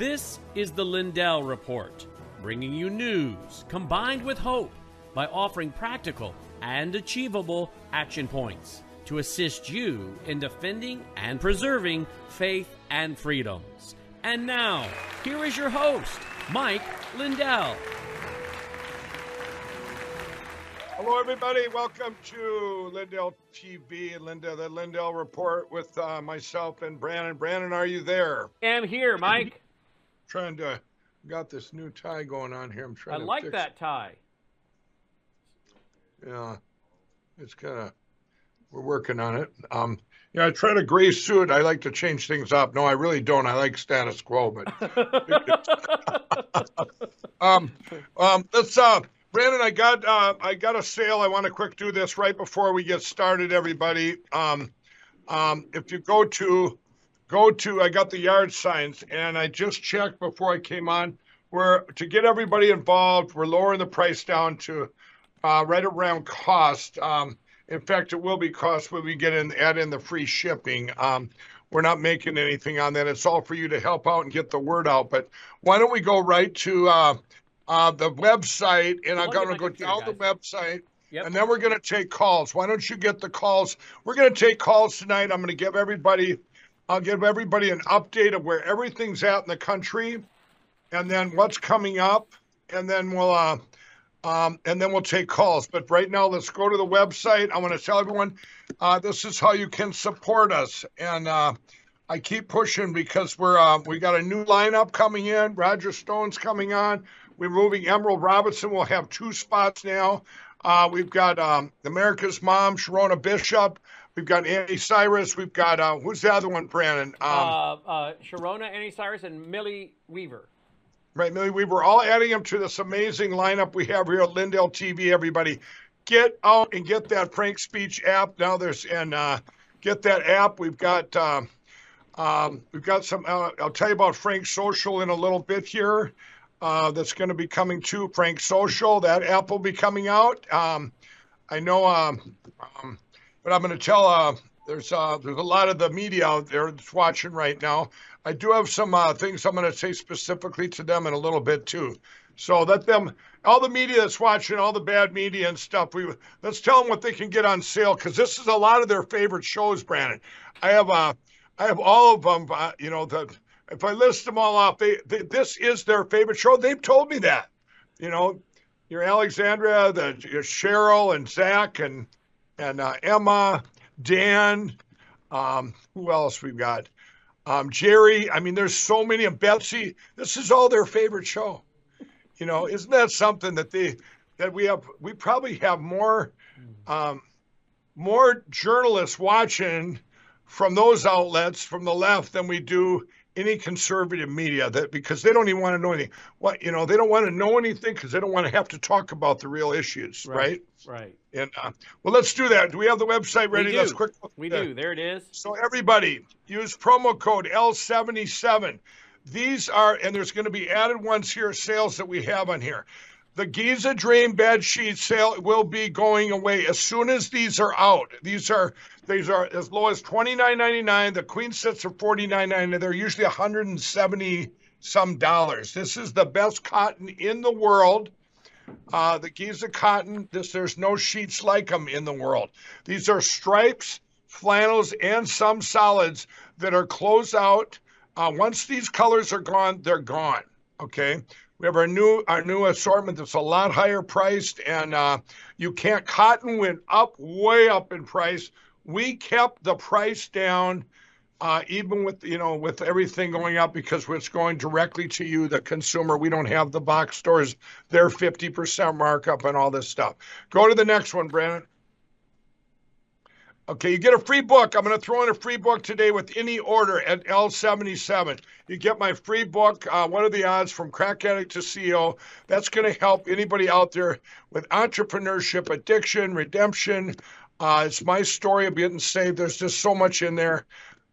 This is the Lindell Report, bringing you news combined with hope by offering practical and achievable action points to assist you in defending and preserving faith and freedoms. And now, here is your host, Mike Lindell. Hello, everybody. Welcome to Lindell TV and Linda, the Lindell Report with uh, myself and Brandon. Brandon, are you there? I'm here, Mike. Trying to got this new tie going on here. I'm I trying. to like that tie. Yeah, it's kind of. We're working on it. Um, yeah, I try to gray suit. I like to change things up. No, I really don't. I like status quo, but um, um, let's uh, Brandon, I got uh, I got a sale. I want to quick do this right before we get started, everybody. Um, um, if you go to go to, I got the yard signs, and I just checked before I came on. We're to get everybody involved. We're lowering the price down to uh, right around cost. Um, in fact, it will be cost when we get in add in the free shipping. Um, we're not making anything on that. It's all for you to help out and get the word out. But why don't we go right to uh, uh, the website, and I'm going to go down the website, Yep. and then we're going to take calls. Why don't you get the calls? We're going to take calls tonight. I'm going to give everybody, I'll give everybody an update of where everything's at in the country, and then what's coming up, and then we'll, uh, um, and then we'll take calls. But right now, let's go to the website. I want to tell everyone, uh, this is how you can support us, and uh, I keep pushing because we're uh, we got a new lineup coming in. Roger Stone's coming on. We're moving Emerald Robinson. We'll have two spots now. Uh, we've got um, America's Mom, Sherronna Bishop. We've got Andy Cyrus. We've got uh, who's the other one, Brandon? Um, uh, uh, Sherronna, Annie Cyrus, and Millie Weaver. Right, Millie, we were all adding them to this amazing lineup we have here at Lindell TV. Everybody, get out and get that Frank Speech app. Now there's and uh, get that app. We've got uh, um, we've got some. Uh, I'll tell you about Frank Social in a little bit here. Uh, that's going to be coming to Frank Social. That app will be coming out. Um, I know, um, um, but I'm going to tell. Uh, there's uh, there's a lot of the media out there that's watching right now. I do have some uh, things I'm going to say specifically to them in a little bit too. So let them, all the media that's watching, all the bad media and stuff. We let's tell them what they can get on sale because this is a lot of their favorite shows, Brandon. I have uh, I have all of them. Uh, you know, the if I list them all off, they, they this is their favorite show. They've told me that. You know, your Alexandria, the your Cheryl and Zach and and uh, Emma, Dan. Um, who else we've got? Um, Jerry. I mean, there's so many. And Betsy. This is all their favorite show. You know, isn't that something that they that we have? We probably have more um, more journalists watching from those outlets from the left than we do any conservative media that because they don't even want to know anything what you know they don't want to know anything because they don't want to have to talk about the real issues right, Right. and uh, well let's do that do we have the website ready we let's do. quick We Yeah. do. There it is. so everybody use promo code L77. These are, and there's going to be added ones here, sales that we have on here. The Giza Dream bed sheet sale will be going away as soon as these are out. These are these are as low as twenty nine ninety nine. The queen sets are forty nine ninety. They're usually one hundred and seventy some dollars. This is the best cotton in the world. Uh, the Giza cotton. This there's no sheets like them in the world. These are stripes, flannels, and some solids that are closed out. Uh, once these colors are gone, they're gone. Okay. We have our new our new assortment that's a lot higher priced, and uh, you can't. Cotton went up, way up in price. We kept the price down, uh, even with you know with everything going up because it's going directly to you, the consumer. We don't have the box stores; they're fifty percent markup and all this stuff. Go to the next one, Brandon. Okay, you get a free book. I'm going to throw in a free book today with any order at L77. You get my free book, uh, What Are the Odds from Crack Addict to CEO. That's going to help anybody out there with entrepreneurship, addiction, redemption. Uh, it's my story of getting saved. There's just so much in there.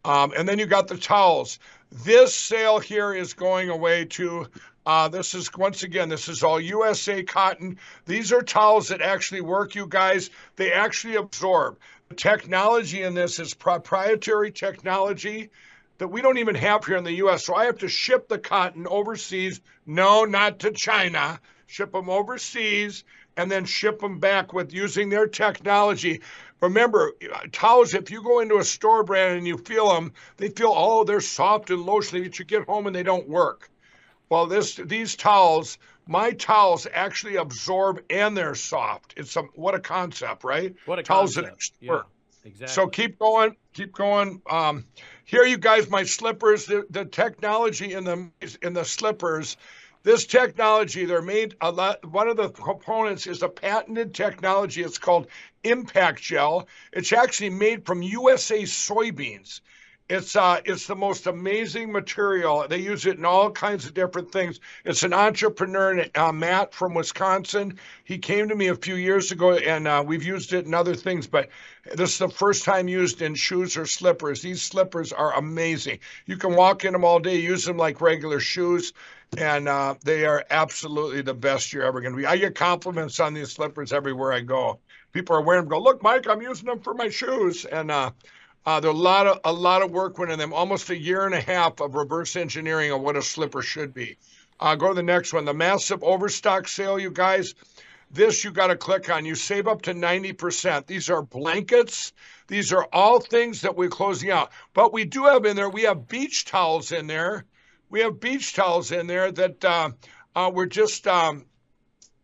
Um, and then you got the towels. This sale here is going away to. Uh, this is once again, this is all USA cotton. These are towels that actually work, you guys. They actually absorb. Technology in this is proprietary technology. that we don't even have here in the U.S. So I have to ship the cotton overseas. No, not to China. Ship them overseas and then ship them back with using their technology. Remember, towels, if you go into a store brand and you feel them, they feel, oh, they're soft and lotiony, but you get home and they don't work. Well, this these towels, my towels actually absorb and they're soft. It's a what a concept, right? What a towels concept. Work. Exactly. So keep going, keep going. Um, here, you guys, my slippers. The, the technology in the in the slippers this technology, they're made a lot. One of the components is a patented technology. It's called Impact Gel. It's actually made from USA soybeans. It's uh, it's the most amazing material. They use it in all kinds of different things. It's an entrepreneur, uh, Matt from Wisconsin. He came to me a few years ago, and uh, we've used it in other things. But this is the first time used in shoes or slippers. These slippers are amazing. You can walk in them all day, use them like regular shoes, and uh, they are absolutely the best you're ever going to be. I get compliments on these slippers everywhere I go. People are wearing them. Go look, Mike, I'm using them for my shoes, and uh, uh, there's a lot of a lot of work went in them. Almost a year and a half of reverse engineering on what a slipper should be. Uh, go to the next one. The massive overstock sale, you guys. This you got to click on. You save up to 90%. These are blankets. These are all things that we're closing out. But we do have in there, we have beach towels in there. We have beach towels in there that uh, uh, we're just um,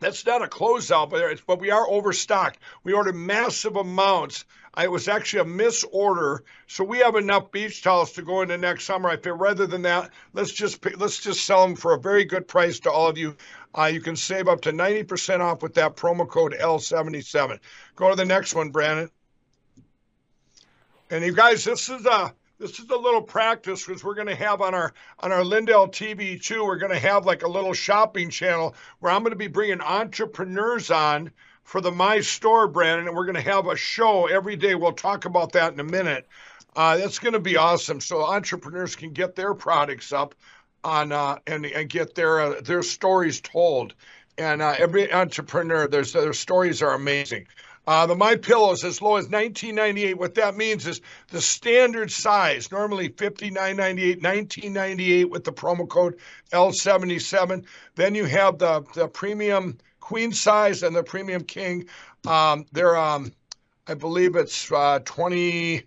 that's not a closeout, but, but we are overstocked. We ordered massive amounts. It was actually a misorder, so we have enough beach towels to go into next summer. I feel rather than that, let's just let's just sell them for a very good price to all of you. Uh, you can save up to 90% off with that promo code L77. Go to the next one, Brandon. And you guys, this is a this is a little practice because we're going to have on our on our Lindell TV too. We're going to have like a little shopping channel where I'm going to be bringing entrepreneurs on for the My Store brand, and we're going to have a show every day. We'll talk about that in a minute. Uh, that's going to be awesome. So entrepreneurs can get their products up on uh, and and get their uh, their stories told. And uh, every entrepreneur, their their stories are amazing. Uh, the My Pillow is as low as 19.98. What that means is the standard size, normally 59.98, 19.98 with the promo code L77. Then you have the the premium queen size and the premium king. Um, they're um, I believe it's uh, 20.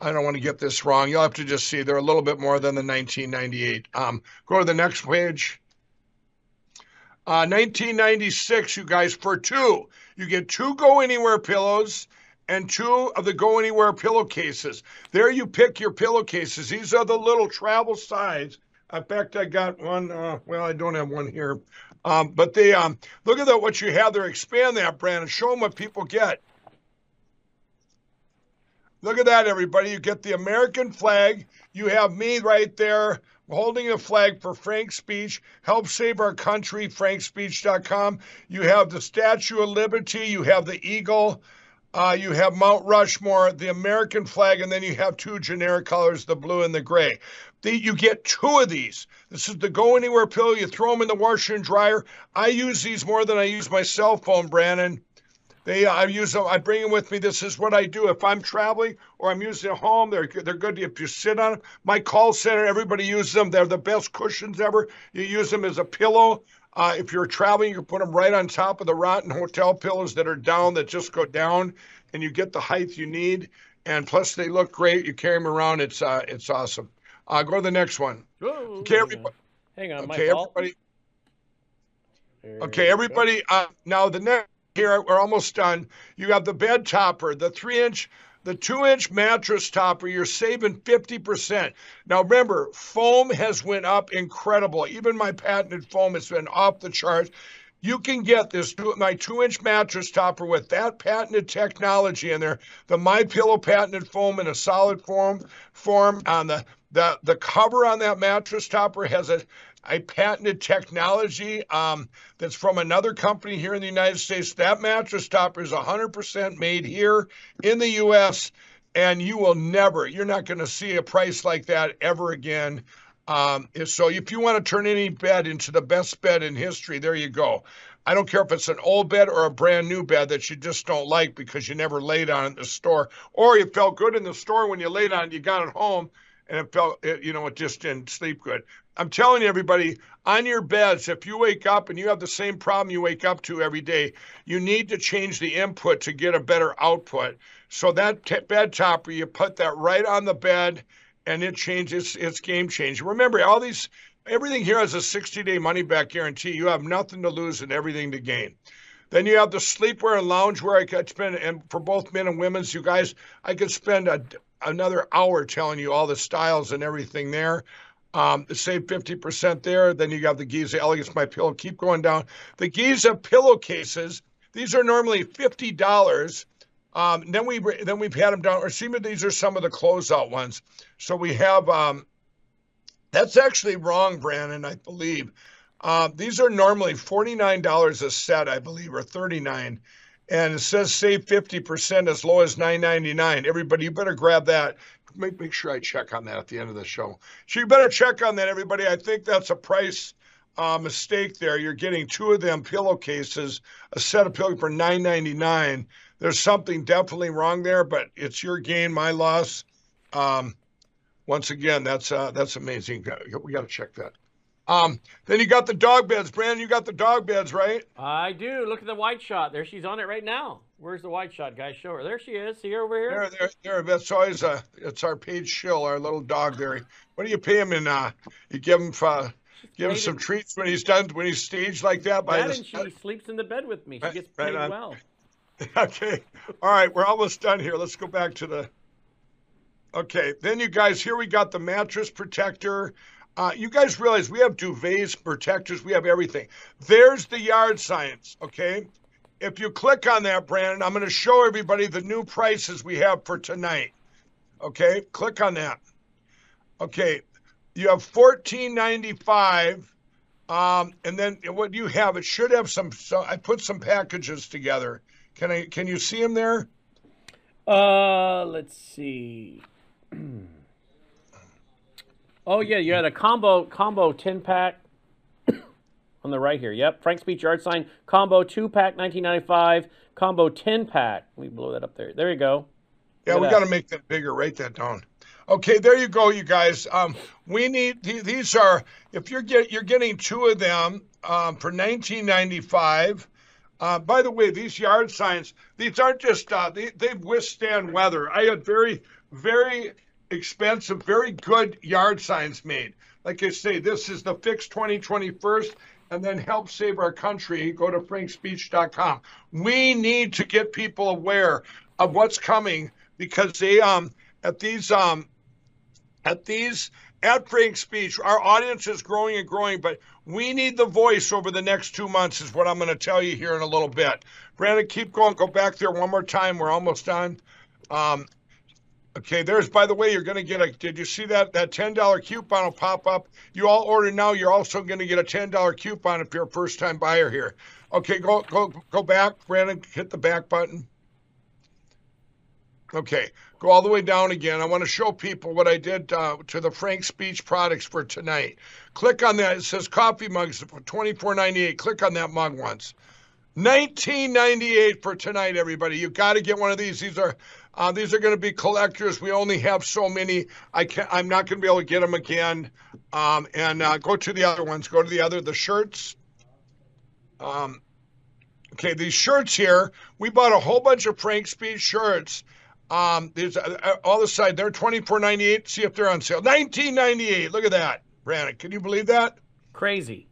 I don't want to get this wrong. You'll have to just see. They're a little bit more than the 1998. Um, go to the next page. Uh, 1996, you guys, for two. You get two Go Anywhere pillows and two of the Go Anywhere pillowcases. There you pick your pillowcases. These are the little travel size. In fact, I got one. Uh, well, I don't have one here. Um, but they um, look at that, what you have there. Expand that brand and show them what people get. Look at that, everybody. You get the American flag. You have me right there holding a flag for Frank's Speech. Help save our country, frankspeech.com. You have the Statue of Liberty. You have the Eagle. Uh, you have Mount Rushmore, the American flag, and then you have two generic colors, the blue and the gray. The, you get two of these. This is the go anywhere pillow. You throw them in the washer and dryer. I use these more than I use my cell phone, Brandon. They, I use them. I bring them with me. This is what I do. If I'm traveling or I'm using a home, they're they're good if you sit on them. My call center, everybody uses them. They're the best cushions ever. You use them as a pillow. Uh, if you're traveling, you can put them right on top of the rotten hotel pillows that are down that just go down, and you get the height you need. And plus, they look great. You carry them around. It's uh, it's awesome. Uh, go to the next one. Okay, everybody. Hang on, okay, everybody. Okay, everybody. Uh, now the next here we're almost done. You have the bed topper, the three inch, the two inch mattress topper. You're saving 50%. Now remember, foam has went up incredible. Even my patented foam has been off the charts. You can get this my two inch mattress topper with that patented technology in there, the My Pillow patented foam in a solid form form on the the the cover on that mattress topper has a a patented technology um, that's from another company here in the United States. That mattress topper is 100% made here in the U.S., and you will never, you're not going to see a price like that ever again. Um, so if you want to turn any bed into the best bed in history, there you go. I don't care if it's an old bed or a brand new bed that you just don't like because you never laid on it in the store, or you felt good in the store when you laid on it, you got it home and it felt, it, you know, it just didn't sleep good. I'm telling you, everybody, on your beds, if you wake up and you have the same problem you wake up to every day, you need to change the input to get a better output. So that t- bed topper, you put that right on the bed, and it changes. It's game changing. Remember, all these, everything here has a 60 day money back guarantee. You have nothing to lose and everything to gain. Then you have the sleepwear and loungewear. I could spend, and for both men and women's, you guys, I could spend a, another hour telling you all the styles and everything there. Um, save 50% there. Then you got the Giza Elegance My Pillow. Keep going down. The Giza pillowcases, these are normally $50. Um, then we then we've had them down. Or see, these are some of the closeout ones. So we have um, that's actually wrong, Brandon. I believe uh, these are normally forty nine dollars a set, I believe, or thirty nine, and it says save fifty percent as low as nine ninety nine. Everybody, you better grab that make, make sure I check on that at the end of the show. So you better check on that, everybody. I think that's a price uh, mistake there. You're getting two of them pillowcases, a set of pillow for nine ninety nine. There's something definitely wrong there, but it's your gain, my loss. Um, once again, that's uh, that's amazing. We got to check that. Um, then you got the dog beds, Brandon. You got the dog beds, right? I do. Look at the white shot. There, she's on it right now. Where's the white shot, guys? Show her. There she is. See her over here. There, there, there. That's always a. it's our Paige Shill, our little dog there. What do you pay him in? Uh, you give him uh, give him some treats when he's done when he's staged like that. By that and she sleeps in the bed with me. She gets paid right well. okay. All right, we're almost done here. Let's go back to the. Okay, then you guys here we got the mattress protector. Uh, you guys realize we have duvets, protectors, we have everything. There's the yard science, okay? If you click on that, Brandon, I'm going to show everybody the new prices we have for tonight. Okay, click on that. Okay, you have 14.95, um, and then what do you have? It should have some. So I put some packages together. Can I? Can you see them there? Uh, let's see. Oh yeah, you had a combo combo ten pack on the right here. Yep, Frank's Speech Yard Sign combo two pack, nineteen ninety five. Combo ten pack. Let me blow that up there. There you go. Yeah, we got to make that bigger. Write that down. Okay, there you go, you guys. Um, we need these are if you're get you're getting two of them um, for nineteen ninety five. Uh, by the way, these yard signs, these aren't just, uh, they, they withstand weather. I had very, very expensive, very good yard signs made. Like I say, this is the Fix 2021 and then help save our country. Go to frankspeech.com. We need to get people aware of what's coming because they um at these um at these at Frank Speech, our audience is growing and growing, but we need the voice over the next two months, is what I'm going to tell you here in a little bit. Brandon, keep going. Go back there one more time. We're almost done. Um, Okay, there's by the way, you're going to get a. Did you see that that ten dollar coupon will pop up? You all order now. You're also going to get a ten dollar coupon if you're a first time buyer here. Okay, go go go back, Brandon. Hit the back button. Okay, go all the way down again. I want to show people what I did uh, to the Frank Speech products for tonight. Click on that. It says coffee mugs for twenty four ninety eight. Click on that mug once. 1998 for tonight, everybody. You got to get one of these. These are uh, these are going to be collectors. We only have so many. I can I'm not going to be able to get them again. Um, and uh, go to the other ones. Go to the other the shirts. Um, okay, these shirts here. We bought a whole bunch of Frank Speech shirts. Um, there's uh, uh all the side. They're twenty four ninety eight. See if they're on sale. Nineteen ninety eight. Look at that, Brandon. Can you believe that? Crazy.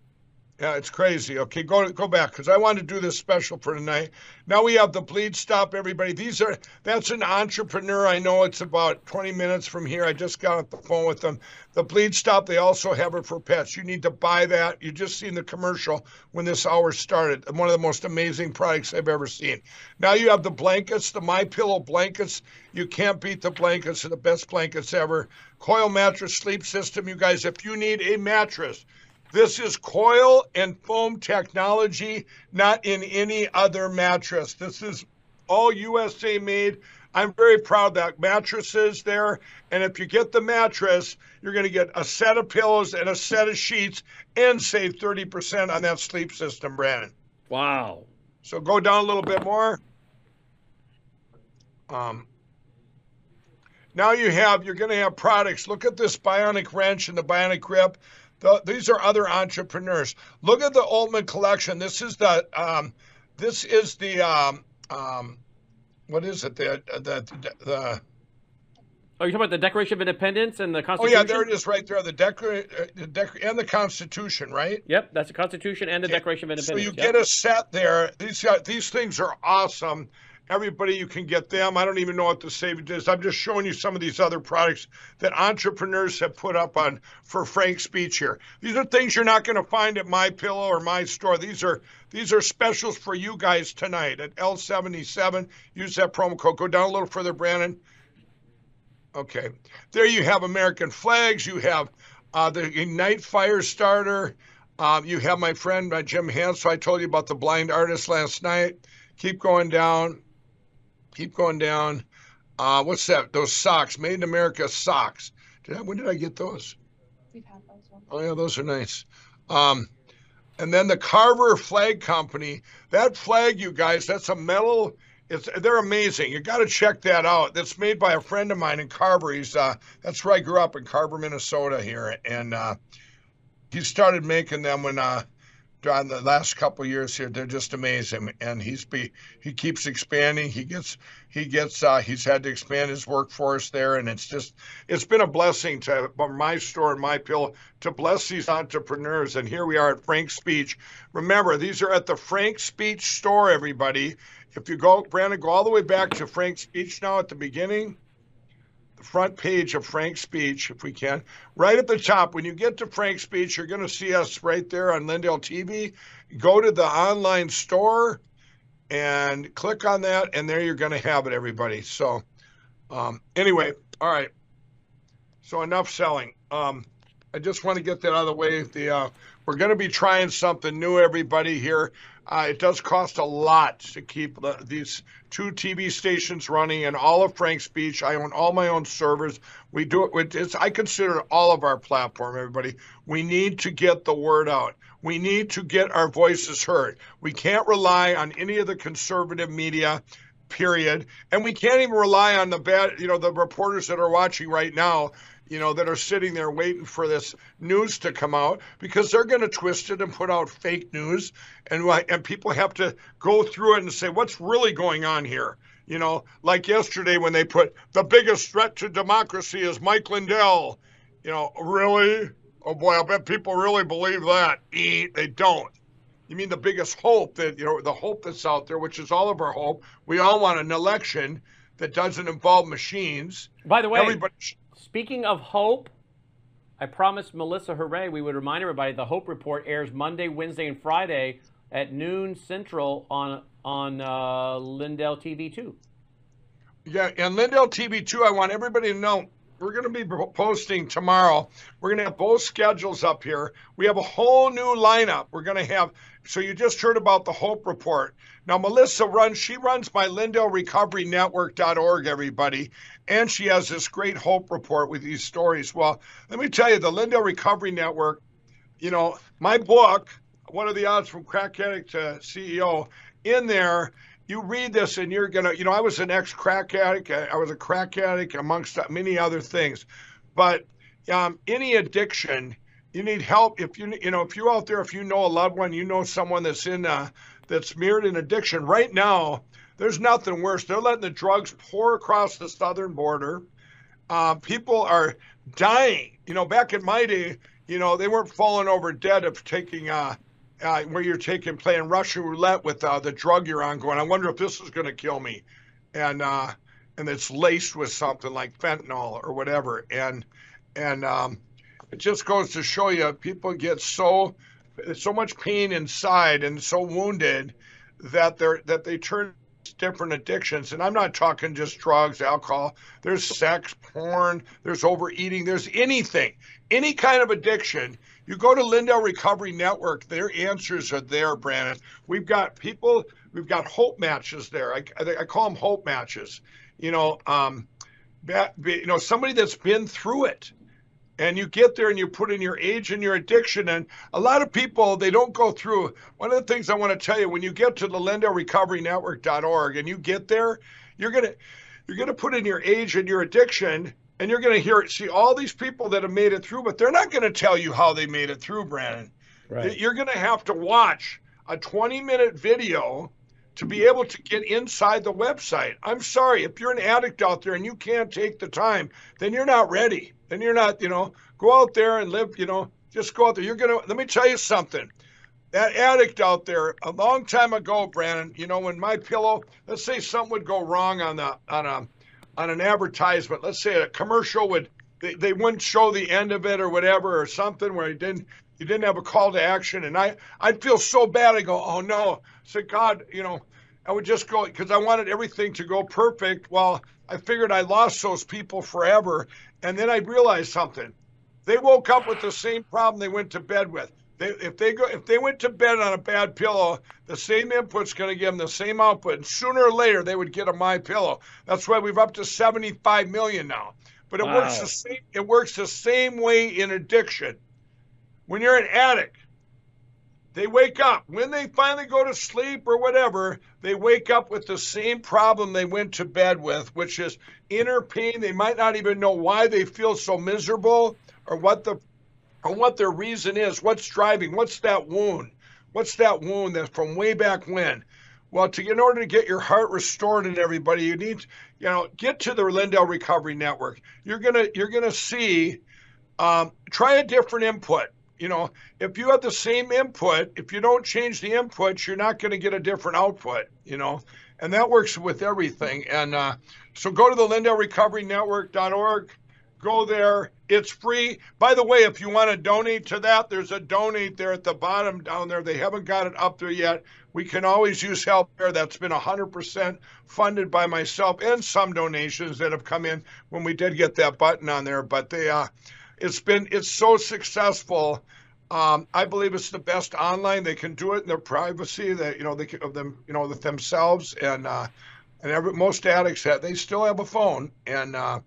Yeah, it's crazy. Okay, go go back because I want to do this special for tonight. Now we have the bleed stop. Everybody, these are that's an entrepreneur. I know it's about 20 minutes from here. I just got off the phone with them. The bleed stop. They also have it for pets. You need to buy that. You just seen the commercial when this hour started. One of the most amazing products I've ever seen. Now you have the blankets, the My Pillow blankets. You can't beat the blankets. They're the best blankets ever. Coil mattress sleep system. You guys, if you need a mattress this is coil and foam technology, not in any other mattress. This is all USA made. I'm very proud that mattresses there. And if you get the mattress, you're going to get a set of pillows and a set of sheets and save 30% on that sleep system, Brandon. Wow. So go down a little bit more. Um, now you have you're going to have products. Look at this bionic wrench and the bionic grip. The, these are other entrepreneurs. Look at the Ultimate Collection. This is the um, this is the um, um, what is it? The the the. Oh, you're talking about the Declaration of Independence and the Constitution? Oh yeah, there it is, right there. The Declaration, uh, the Dec- and the Constitution, right? Yep, that's the Constitution and the Declaration of Independence. So you yep. get a set there. These uh, these things are awesome everybody you can get them. I don't even know what the savings is. I'm just showing you some of these other products that entrepreneurs have put up on for frank's speech here. These are things you're not going to find at my pillow or my store. These are these are specials for you guys tonight at l77 use that promo code. Go down a little further brandon. Okay. There you have american flags. You have uh, the ignite fire starter. Um, you have my friend uh, jim hansel i told you about the blind artist last night. Keep going down Keep going down. Uh, what's that? Those socks, Made in America socks. Did I, when did I get those? We've had those ones. Oh yeah, those are nice. Um, and then the Carver Flag Company. That flag, you guys, that's a metal. It's they're amazing. You got to check that out. That's made by a friend of mine in Carver. He's uh, that's where I grew up in Carver, Minnesota here, and uh, he started making them when uh, John, the last couple years here, they're just amazing, and he's be he keeps expanding. He gets he gets uh, he's had to expand his workforce there, and it's just it's been a blessing to my store and my pill to bless these entrepreneurs. And here we are at Frank's Speech. Remember, these are at the Frank Speech store, everybody. If you go, Brandon, go all the way back to Frank's Speech now at the beginning front page of Frank's speech, if we can. Right at the top, when you get to Frank's speech, you're going to see us right there on Lindell TV. Go to the online store and click on that, and there you're going to have it, everybody. So, um, anyway, all right. So enough selling. Um, I just want to get that out of the way. The uh, we're going to be trying something new, everybody here. Uh, it does cost a lot to keep the, these two TV stations running and all of Frank's Speech. I own all my own servers. We do it with it's I consider all of our platform, everybody. We need to get the word out. We need to get our voices heard. We can't rely on any of the conservative media period. And we can't even rely on the bad, you know, the reporters that are watching right now you know, that are sitting there waiting for this news to come out because they're going to twist it and put out fake news, and and people have to go through it and say what's really going on here. You know, like yesterday when they put the biggest threat to democracy is Mike Lindell. You know, really? Oh boy, I bet people really believe that. They don't. You mean the biggest hope that you know the hope that's out there, which is all of our hope. We all want an election that doesn't involve machines. By the way, everybody Speaking of hope, I promised Melissa Hooray we would remind everybody the Hope Report airs Monday, Wednesday, and Friday at noon Central on on uh, Lindell TV two. Yeah, and Lindell TV two. I want everybody to know we're going to be posting tomorrow. We're going to have both schedules up here. We have a whole new lineup. We're going to have. So you just heard about the Hope Report. Now Melissa runs. She runs by LindellRecoveryNetwork.org. Everybody, and she has this great Hope Report with these stories. Well, let me tell you, the Lindell Recovery Network. You know, my book, What Are the Odds from Crack Addict to CEO, in there you read this and you're gonna you know i was an ex crack addict i was a crack addict amongst many other things but um, any addiction you need help if you you know if you're out there if you know a loved one you know someone that's in uh, that's mirrored in addiction right now there's nothing worse. They're letting the drugs pour across the southern border. Uh, people are dying. You know back in my day you know they weren't falling over dead of taking uh, uh, where you're taking playing Russian roulette with uh, the drug you're on, going, I wonder if this is going to kill me, and uh, and it's laced with something like fentanyl or whatever, and and um, it just goes to show you people get so so much pain inside and so wounded that they're that they turn different addictions and i'm not talking just drugs alcohol there's sex porn there's overeating there's anything any kind of addiction you go to Lindell Recovery Network, their answers are there, Brandon. We've got people, we've got hope matches there. I, I, call them hope matches. You know, um, you know, somebody that's been through it. And you get there and you put in your age and your addiction. And a lot of people, they don't go through. One of the things I want to tell you when you get to the LindellRecoveryNetwork.org and you get there, you're going to you're going to put in your age and your addiction, and you're going to hear see all these people that have made it through, but they're not going to tell you how they made it through, Brandon. Right. You're going to have to watch a 20 minute video to be able to get inside the website. I'm sorry, if you're an addict out there and you can't take the time, then you're not ready. Then you're not, you know, go out there and live, you know, just go out there. You're going to, let me tell you something. That addict out there, a long time ago, Brandon, you know, when my pillow, let's say something would go wrong on the, on a, on an advertisement, let's say a commercial would, they, they wouldn't show the end of it or whatever or something where he didn't, you didn't have a call to action. And I, I'd feel so bad. I go, oh no. I God, you know, I would just go because I wanted everything to go perfect. Well, I figured I lost those people forever. And then I realized something. They woke up with the same problem they went to bed with. They, if they go, if they went to bed on a bad pillow, the same input's going to give them the same output, and sooner or later they would get a my pillow. That's why we've up to 75 million now. But it wow. works the same. It works the same way in addiction. When you're an addict, they wake up. When they finally go to sleep or whatever, they wake up with the same problem they went to bed with, which is inner pain. They might not even know why they feel so miserable or what the or what their reason is. What's driving? What's that wound? What's that wound that's from way back when? Well, to in order to get your heart restored in everybody, you need, you know, get to the Lindell Recovery Network. You're gonna you're gonna see, um, try a different input you know, if you have the same input, if you don't change the inputs, you're not going to get a different output, you know, and that works with everything. And uh, so go to the LindellRecoveryNetwork.org, go there. It's free. By the way, if you want to donate to that, there's a donate there at the bottom down there. They haven't got it up there yet. We can always use help there. That's been 100% funded by myself and some donations that have come in when we did get that button on there. But they, uh, it's been it's so successful. Um, I believe it's the best online. They can do it in their privacy. That you know they can, of them you know with themselves and uh, and every most addicts have they still have a phone and uh,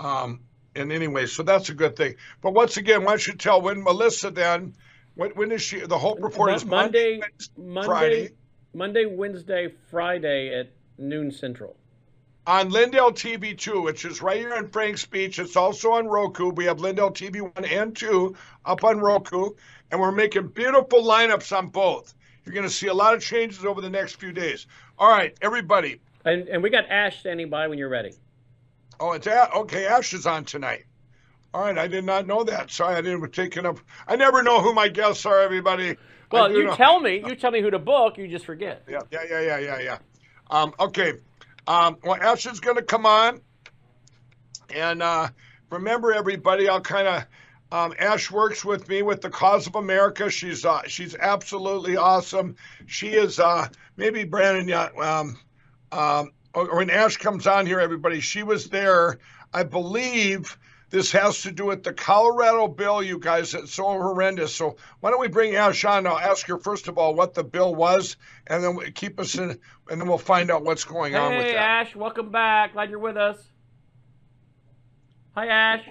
um, and anyway, so that's a good thing. But once again, why don't you tell when Melissa then? When, when is she? The Hope Report is Monday, Monday, Friday, Monday, Wednesday, Friday at noon Central on Lindell TV 2, which is right here in Frank's Speech. It's also on Roku. We have Lindell TV 1 and 2 up on Roku, and we're making beautiful lineups on both. You're going to see a lot of changes over the next few days. All right, everybody. And, and we got Ash standing by when you're ready. Oh, it's a- okay. Ash is on tonight. All right, I did not know that. Sorry, I didn't take up. I never know who my guests are. Everybody. Well, you know. tell me. You tell me who to book. You just forget. Yeah, yeah, yeah, yeah, yeah, yeah. Um, okay. Um, well, Ashley's going to come on. And uh, remember, everybody, I'll kind of. Um, Ash works with me with the Cause of America. She's uh, she's absolutely awesome. She is uh, maybe Brandon. Um, um, when Ash comes on here, everybody, she was there. I believe this has to do with the Colorado bill, you guys. It's so horrendous. So why don't we bring out Sean? I'll ask her first of all what the bill was, and then we keep us in, and then we'll find out what's going hey, on with that. Hey, Ash, welcome back. Glad you're with us. Hi, Ash.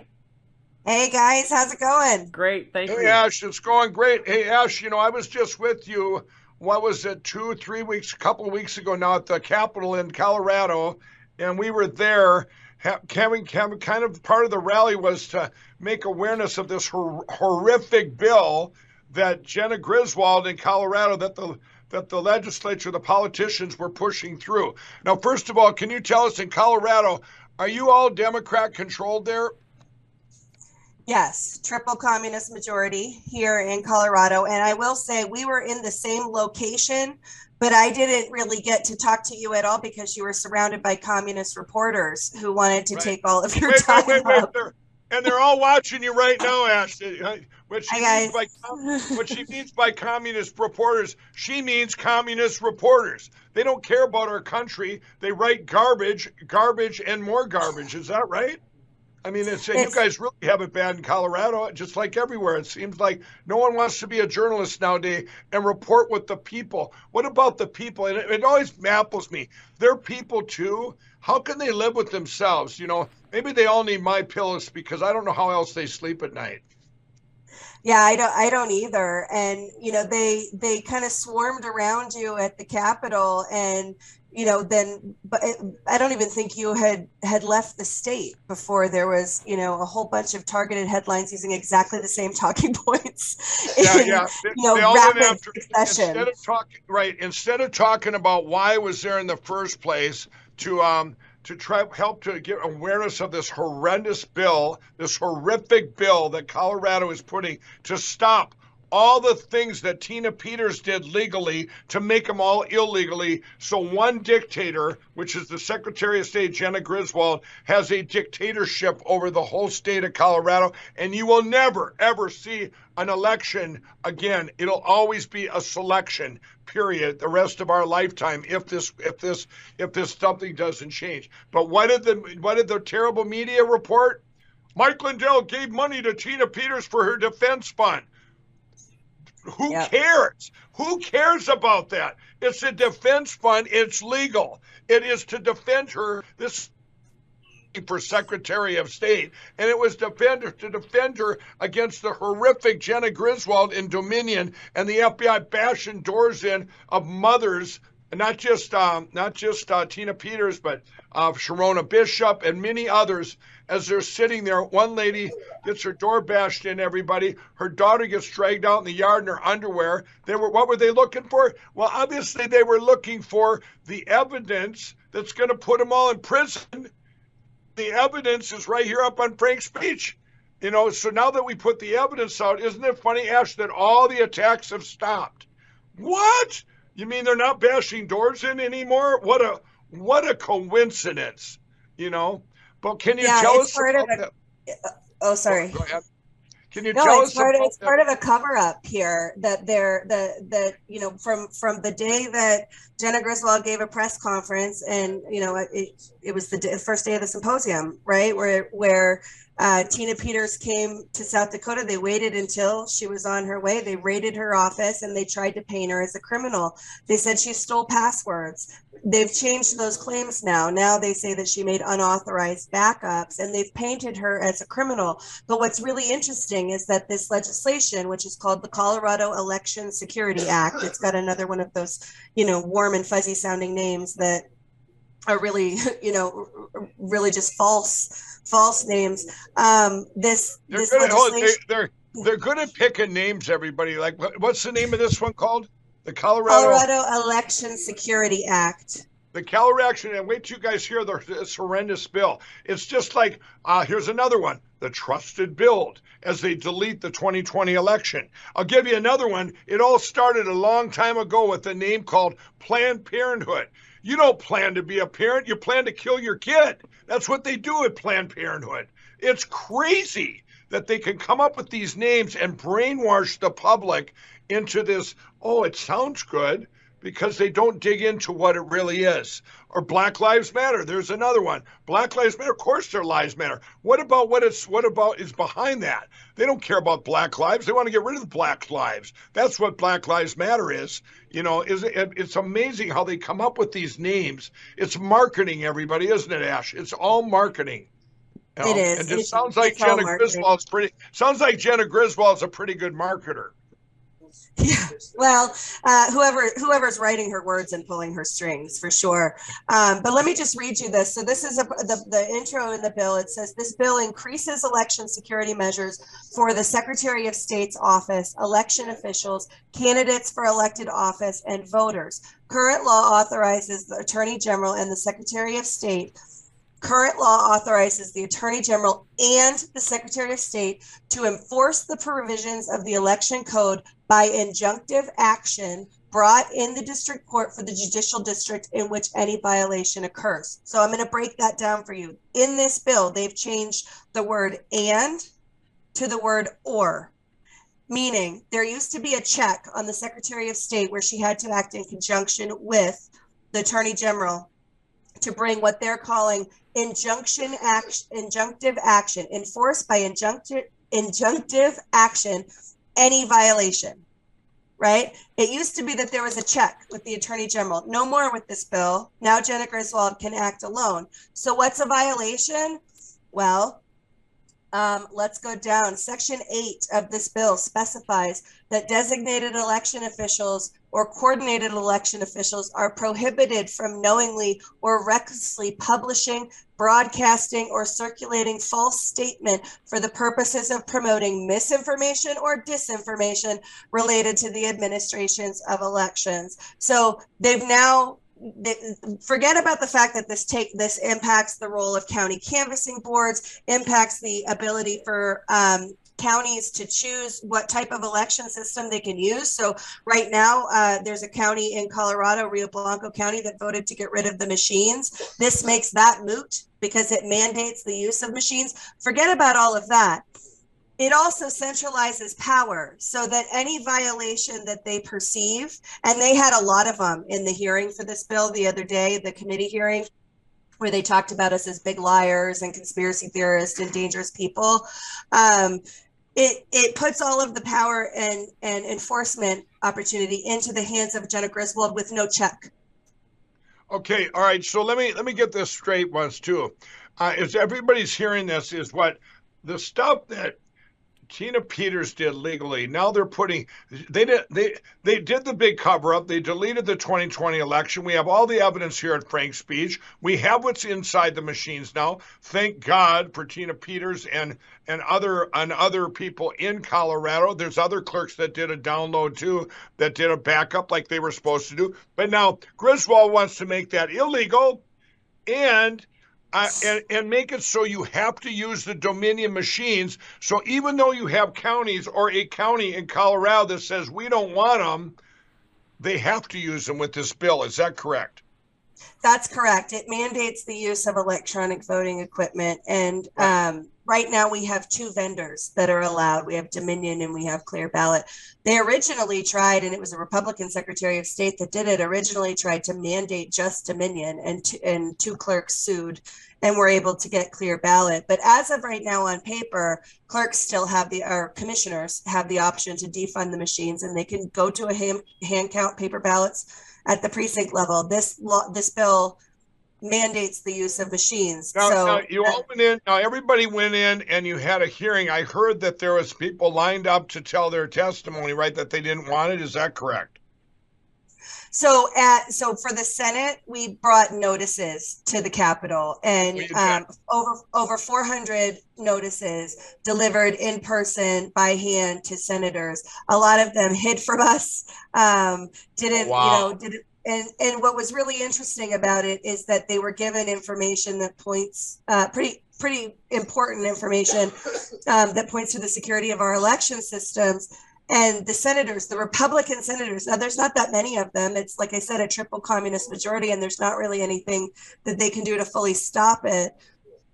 Hey guys, how's it going? Great, thank hey, you. Hey Ash, it's going great. Hey Ash, you know I was just with you. What was it? Two, three weeks, a couple of weeks ago now at the Capitol in Colorado, and we were there kind of part of the rally was to make awareness of this hor- horrific bill that Jena Griswold in Colorado that the that the legislature, the politicians were pushing through. Now, first of all, can you tell us in Colorado, are you all Democrat controlled there? Yes, triple communist majority here in Colorado. And I will say we were in the same location, but I didn't really get to talk to you at all because you were surrounded by communist reporters who wanted to right. take all of your wait, time. Wait, wait, they're, and they're all watching you right now, Ashley. What she, means by, what she means by communist reporters, she means communist reporters. They don't care about our country. They write garbage, garbage, and more garbage. Is that right? I mean, it's, it's, you guys really have it bad in Colorado, just like everywhere. It seems like no one wants to be a journalist nowadays and report with the people. What about the people? And it, it always baffles me. They're people too. How can they live with themselves? You know, maybe they all need my pillows because I don't know how else they sleep at night. Yeah, I don't I don't either. And you know, they they kind of swarmed around you at the Capitol and you know then but i don't even think you had had left the state before there was you know a whole bunch of targeted headlines using exactly the same talking points yeah in, yeah they, you know they rapid after, succession. instead of talking right instead of talking about why I was there in the first place to um to try help to get awareness of this horrendous bill, this horrific bill that Colorado is putting to stop all the things that Tina Peters did legally to make them all illegally. So one dictator, which is the Secretary of State Jena Griswold, has a dictatorship over the whole state of Colorado, and you will never ever see an election again. It'll always be a selection period the rest of our lifetime if this if this if this something doesn't change. But what did the what did the terrible media report? Mike Lindell gave money to Tina Peters for her defense fund. Who yep. cares? Who cares about that? It's a defense fund. It's legal. It is to defend her. This for Secretary of State, and it was defend to defend her against the horrific Jena Griswold in Dominion and the FBI bashing doors in of mothers, not just um, not just uh, Tina Peters, but uh, Sherronna Bishop and many others. As they're sitting there, one lady gets her door bashed in. Everybody, her daughter gets dragged out in the yard in her underwear. They were what were they looking for? Well, obviously they were looking for the evidence that's going to put them all in prison the evidence is right here up on Frank's speech. You know, so now that we put the evidence out, isn't it funny, Ash, that all the attacks have stopped? What? You mean they're not bashing doors in anymore? What a what a coincidence, you know? But can you yeah, tell us about a, that? Oh, sorry. Oh, can you no, tell it's us part of, it's part of a cover up here that they're the that you know from from the day that Jena Griswold gave a press conference and you know it, it was the day, first day of the symposium right? Where where uh, Tina Peters came to South Dakota. They waited until she was on her way. They raided her office and they tried to paint her as a criminal. They said she stole passwords. They've changed those claims now. Now they say that she made unauthorized backups and they've painted her as a criminal. But what's really interesting is that this legislation, which is called the Colorado Election Security Act, it's got another one of those, you know, warm and fuzzy sounding names that are really, you know, really just false false names. Um, this they're this good at, they, they're they're good at picking names. Everybody, like what's the name of this one called? The Colorado Colorado Election Security Act. The Colorado Action, and wait till you guys hear the, this horrendous bill. It's just like uh, here's another one, the trusted build, as they delete the 2020 election. I'll give you another one. It all started a long time ago with a name called Planned Parenthood. You don't plan to be a parent, you plan to kill your kid. That's what they do at Planned Parenthood. It's crazy that they can come up with these names and brainwash the public into this, oh, it sounds good because they don't dig into what it really is. Or Black Lives Matter. There's another one. Black Lives Matter. Of course, their lives matter. What about what it's what about is behind that? They don't care about Black lives. They want to get rid of the Black lives. That's what Black Lives Matter is. You know, is it, it's amazing how they come up with these names. It's marketing, everybody, isn't it, Ash? It's all marketing. You know? It is. And it, it sounds like Jena Griswold's pretty. Sounds like Jena Griswold's a pretty good marketer. Yeah. Well, uh, whoever whoever's writing her words and pulling her strings for sure. Um, but let me just read you this. So this is a, the the intro in the bill. It says this bill increases election security measures for the Secretary of State's office, election officials, candidates for elected office, and voters. Current law authorizes the Attorney General and the Secretary of State Current law authorizes the Attorney General and the Secretary of State to enforce the provisions of the Election Code by injunctive action brought in the district court for the judicial district in which any violation occurs. So I'm going to break that down for you. In this bill, they've changed the word and to the word or, meaning there used to be a check on the Secretary of State where she had to act in conjunction with the Attorney General to bring what they're calling injunction action, injunctive action, enforced by injunctive injunctive action, any violation. Right? It used to be that there was a check with the attorney general. No more with this bill. Now Jena Griswold can act alone. So what's a violation? Well, Um, let's go down. Section 8 of this bill specifies that designated election officials or coordinated election officials are prohibited from knowingly or recklessly publishing, broadcasting, or circulating false statement for the purposes of promoting misinformation or disinformation related to the administrations of elections. So they've now forget about the fact that this take this impacts the role of county canvassing boards, impacts the ability for um, counties to choose what type of election system they can use. So right now, uh, there's a county in Colorado, Rio Blanco County, that voted to get rid of the machines. This makes that moot because it mandates the use of machines. Forget about all of that it also centralizes power so that any violation that they perceive, and they had a lot of them in the hearing for this bill the other day, the committee hearing, where they talked about us as big liars and conspiracy theorists and dangerous people. Um, it it puts all of the power and and enforcement opportunity into the hands of Jena Griswold with no check. Okay, all right. So let me let me get this straight once too. Uh, as everybody's hearing this, is what the stuff that Tina Peters did legally. Now they're putting they did they they did the big cover up. They deleted the 2020 election. We have all the evidence here at Frank's Speech. We have what's inside the machines now. Thank God for Tina Peters and and other and other people in Colorado. There's other clerks that did a download too that did a backup like they were supposed to do. But now Griswold wants to make that illegal and uh, and, and make it so you have to use the Dominion machines. So even though you have counties or a county in Colorado that says we don't want them, they have to use them with this bill. Is that correct? That's correct. It mandates the use of electronic voting equipment. And um, right now we have two vendors that are allowed. We have Dominion and we have Clear Ballot. They originally tried, and it was a Republican Secretary of State that did it, originally tried to mandate just Dominion, and, t- and two clerks sued and were able to get Clear Ballot. But as of right now on paper, clerks still have the, or commissioners have the option to defund the machines and they can go to a hand, hand count paper ballots at the precinct level. This law, this bill mandates the use of machines. Now, so now you all went in. Now everybody went in, and you had a hearing. I heard that there was people lined up to tell their testimony, right? That they didn't want it. Is that correct? So at so for the Senate, we brought notices to the Capitol, and um, over over 400 notices delivered in person by hand to senators. A lot of them hid from us. Um, didn't wow. you know? Didn't and and what was really interesting about it is that they were given information that points uh, pretty pretty important information um, that points to the security of our election systems and the senators, the Republican senators, now there's not that many of them. It's like I said, a triple communist majority, and there's not really anything that they can do to fully stop it.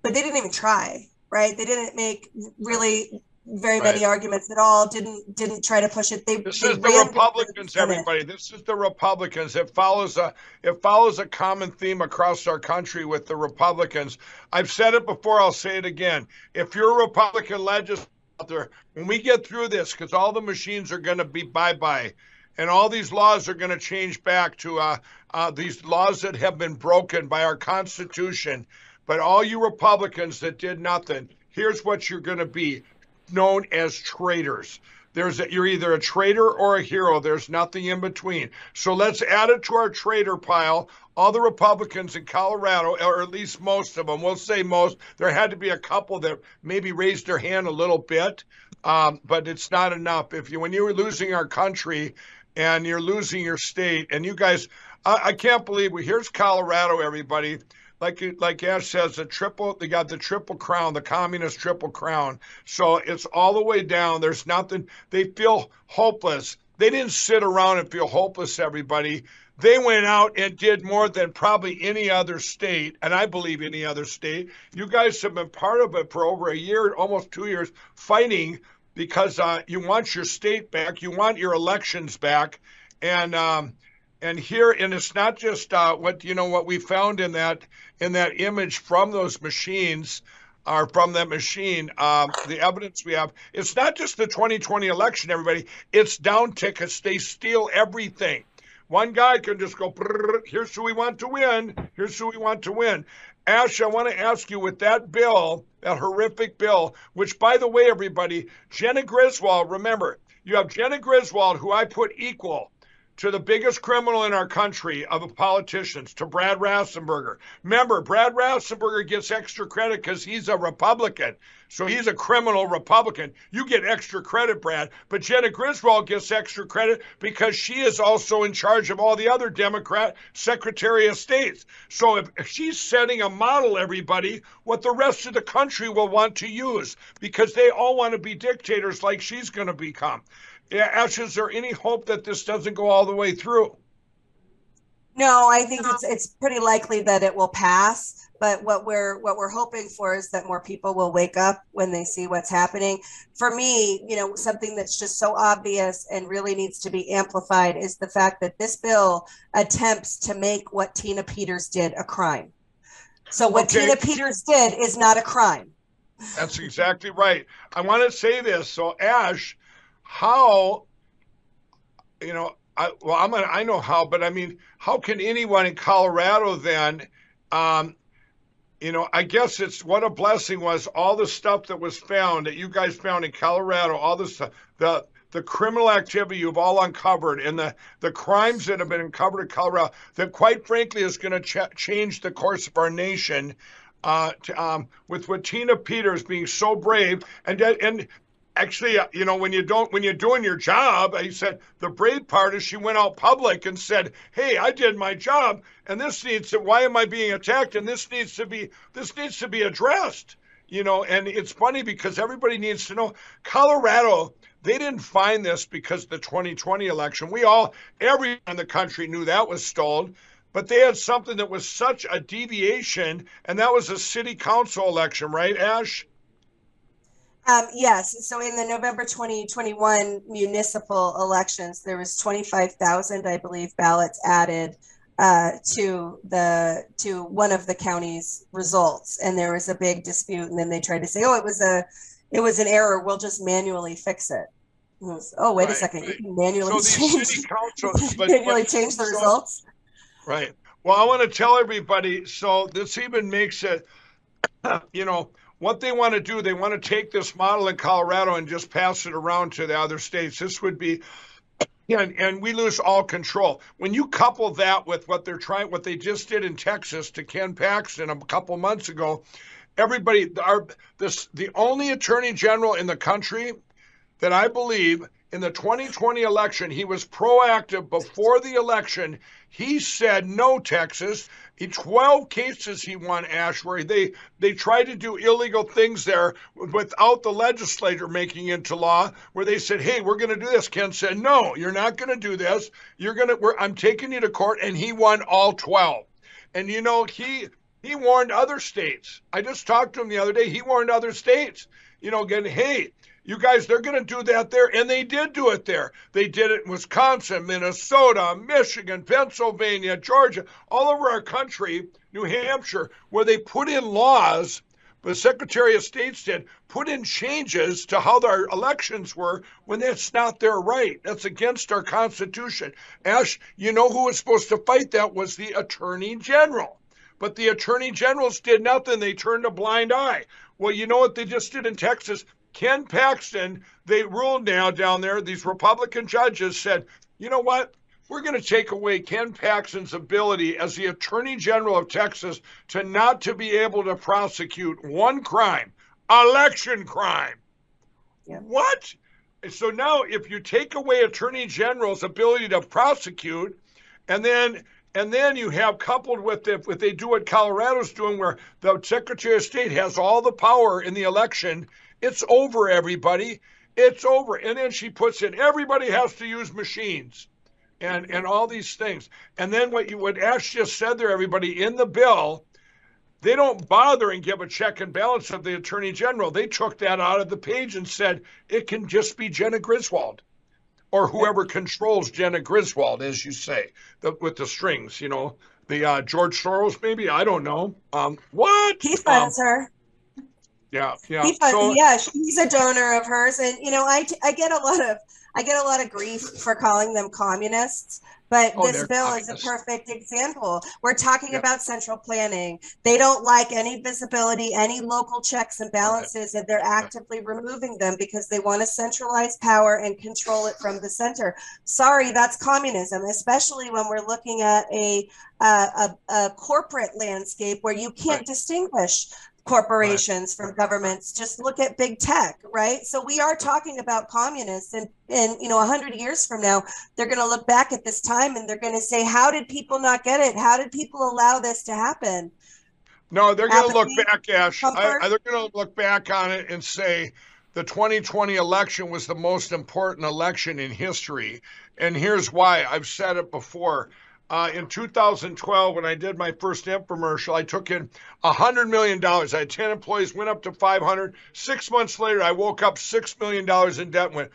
But they didn't even try, right? They didn't make really very right. many arguments at all. Didn't didn't try to push it. They this they is the Republicans, everybody. This is the Republicans. It follows a it follows a common theme across our country with the Republicans. I've said it before. I'll say it again. If you're a Republican legislator out there when we get through this because all the machines are going to be bye bye and all these laws are going to change back to uh, uh, these laws that have been broken by our constitution but all you republicans that did nothing here's what you're going to be known as traitors there's a, you're either a traitor or a hero. There's nothing in between. So let's add it to our traitor pile. All the Republicans in Colorado, or at least most of them, we'll say most. There had to be a couple that maybe raised their hand a little bit, um, but it's not enough. If you when you were losing our country and you're losing your state, and you guys, I, I can't believe we here's Colorado, everybody like like Ash says, the triple they got the triple crown, the communist triple crown. So it's all the way down. There's nothing. They feel hopeless. They didn't sit around and feel hopeless. Everybody. They went out and did more than probably any other state, and I believe any other state. You guys have been part of it for over a year, almost two years, fighting because uh, you want your state back, you want your elections back, and um, and here and it's not just uh, what you know what we found in that in that image from those machines or from that machine um, the evidence we have it's not just the 2020 election everybody. It's down tickets. They steal everything. One guy can just go here's who we want to win. Here's who we want to win. Ash, I want to ask you with that bill, that horrific bill, which, by the way, everybody, Jena Griswold, remember, you have Jena Griswold, who I put equal to the biggest criminal in our country of politicians, to Brad Raffensperger. Remember, Brad Raffensperger gets extra credit because he's a Republican. So he's a criminal Republican. You get extra credit, Brad. But Jena Griswold gets extra credit because she is also in charge of all the other Democrat Secretary of States. So if, if she's setting a model, everybody, what the rest of the country will want to use because they all want to be dictators like she's going to become. Yeah, Ash, is there any hope that this doesn't go all the way through? No, I think it's it's pretty likely that it will pass. But what we're what we're hoping for is that more people will wake up when they see what's happening. For me, you know, something that's just so obvious and really needs to be amplified is the fact that this bill attempts to make what Tina Peters did a crime. So what okay. Tina Peters did is not a crime. That's exactly right. I want to say this. So Ash, how you know I, well i'm gonna, i know how but i mean how can anyone in colorado then um, you know i guess it's what a blessing was all the stuff that was found that you guys found in colorado all this the the criminal activity you've all uncovered and the, the crimes that have been uncovered in Colorado that quite frankly is going to ch- change the course of our nation uh, to, um, with what Tina Peters being so brave and and actually, uh, you know, when you don't, when you're doing your job, he said the brave part is she went out public and said, "Hey, I did my job, and this needs to. Why am I being attacked? And this needs to be, this needs to be addressed." You know, and it's funny because everybody needs to know Colorado. They didn't find this because the 2020 election. We all, everyone in the country knew that was stolen but they had something that was such a deviation, and that was a city council election, right, Ash? Um, yes. So in the November 2021 municipal elections, there was 25,000, I believe, ballots added uh, to the to one of the county's results, and there was a big dispute. And then they tried to say, "Oh, it was a it was an error. We'll just manually fix it." Was, oh, wait right. a second! You can manually so change councils, but, manually but, change the so, results. Right. Well, I want to tell everybody. So this even makes it, you know what they want to do, they want to take this model in Colorado and just pass it around to the other states. This would be and, and we lose all control. When you couple that with what they're trying, what they just did in Texas to Ken Paxton a couple months ago, everybody, our this the only attorney general in the country that I believe in the 2020 election, he was proactive before the election. He said, no, Texas. In 12 cases he won, Ash, where they, they tried to do illegal things there without the legislature making into law, where they said, hey, we're going to do this. Ken said, no, you're not going to do this. You're going to, I'm taking you to court. And he won all 12. And, you know, he, he warned other states. I just talked to him the other day. He warned other states, you know, again, hey, you guys, they're going to do that there. And they did do it there. They did it in Wisconsin, Minnesota, Michigan, Pennsylvania, Georgia, all over our country, New Hampshire, where they put in laws. The Secretary of State did put in changes to how their elections were when that's not their right. That's against our Constitution. Ash, you know who was supposed to fight that was the Attorney General. But the Attorney Generals did nothing. They turned a blind eye. Well, you know what they just did in Texas? Ken Paxton, they ruled now down there, these Republican judges said, you know what? We're going to take away Ken Paxton's ability as the Attorney General of Texas to not to be able to prosecute one crime, election crime. Yeah. What? So now if you take away Attorney General's ability to prosecute and then and then you have coupled with if, if they do what Colorado's doing, where the Secretary of State has all the power in the election it's over, everybody. It's over. And then she puts in everybody has to use machines and, and all these things. And then what you what Ash just said there, everybody, in the bill, they don't bother and give a check and balance of the attorney general. They took that out of the page and said it can just be Jena Griswold or whoever controls Jena Griswold, as you say, the, with the strings, you know, the uh, George Soros, maybe I don't know. Um, what? He funds um, her. Yeah, yeah. He, so, yeah, she's a donor of hers, and you know, I I get a lot of I get a lot of grief for calling them communists, but Oh, this bill is a perfect example. We're talking Yep. about central planning. They don't like any visibility, any local checks and balances, and they're actively removing them because they want to centralize power and control it from the center. Sorry, that's communism, especially when we're looking at a uh, a, a corporate landscape where you can't Right. distinguish corporations from governments just look at big tech right so we are talking about communists and and you know 100 years from now they're going to look back at this time and they're going to say how did people not get it how did people allow this to happen No, they're going to look back, Ash. I. I- they're going to look back on it and say the 2020 election was the most important election in history. And here's why. I've said it before. Uh, in 2012, when I did my first infomercial, I took in $100 million. I had 10 employees, went up to 500. Six months later, I woke up $6 million in debt went,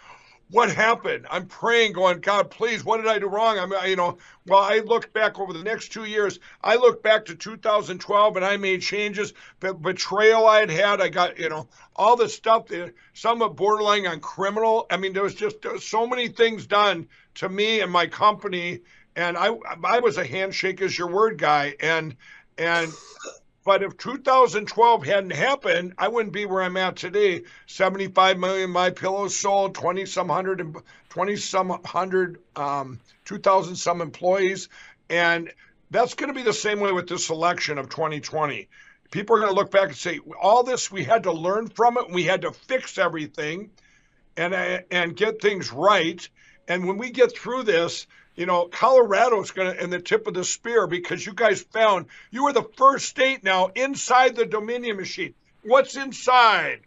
what happened? I'm praying, going, God, please, what did I do wrong? I'm, you know, well, I look back over the next two years. I look back to 2012 and I made changes. The betrayal I had had, I got, you know, all the stuff, some of borderline on criminal. I mean, there was just there was so many things done to me and my company. And I, I was a handshake is your word guy. And, and, but if 2012 hadn't happened, I wouldn't be where I'm at today. 75 million my pillows sold, 20 some hundred, and 20 some hundred, um, 2,000 some employees, and that's going to be the same way with this election of 2020. People are going to look back and say, all this we had to learn from it, we had to fix everything, and and get things right. And when we get through this, you know, Colorado's going to in the tip of the spear because you guys found you were the first state now inside the Dominion machine. What's inside?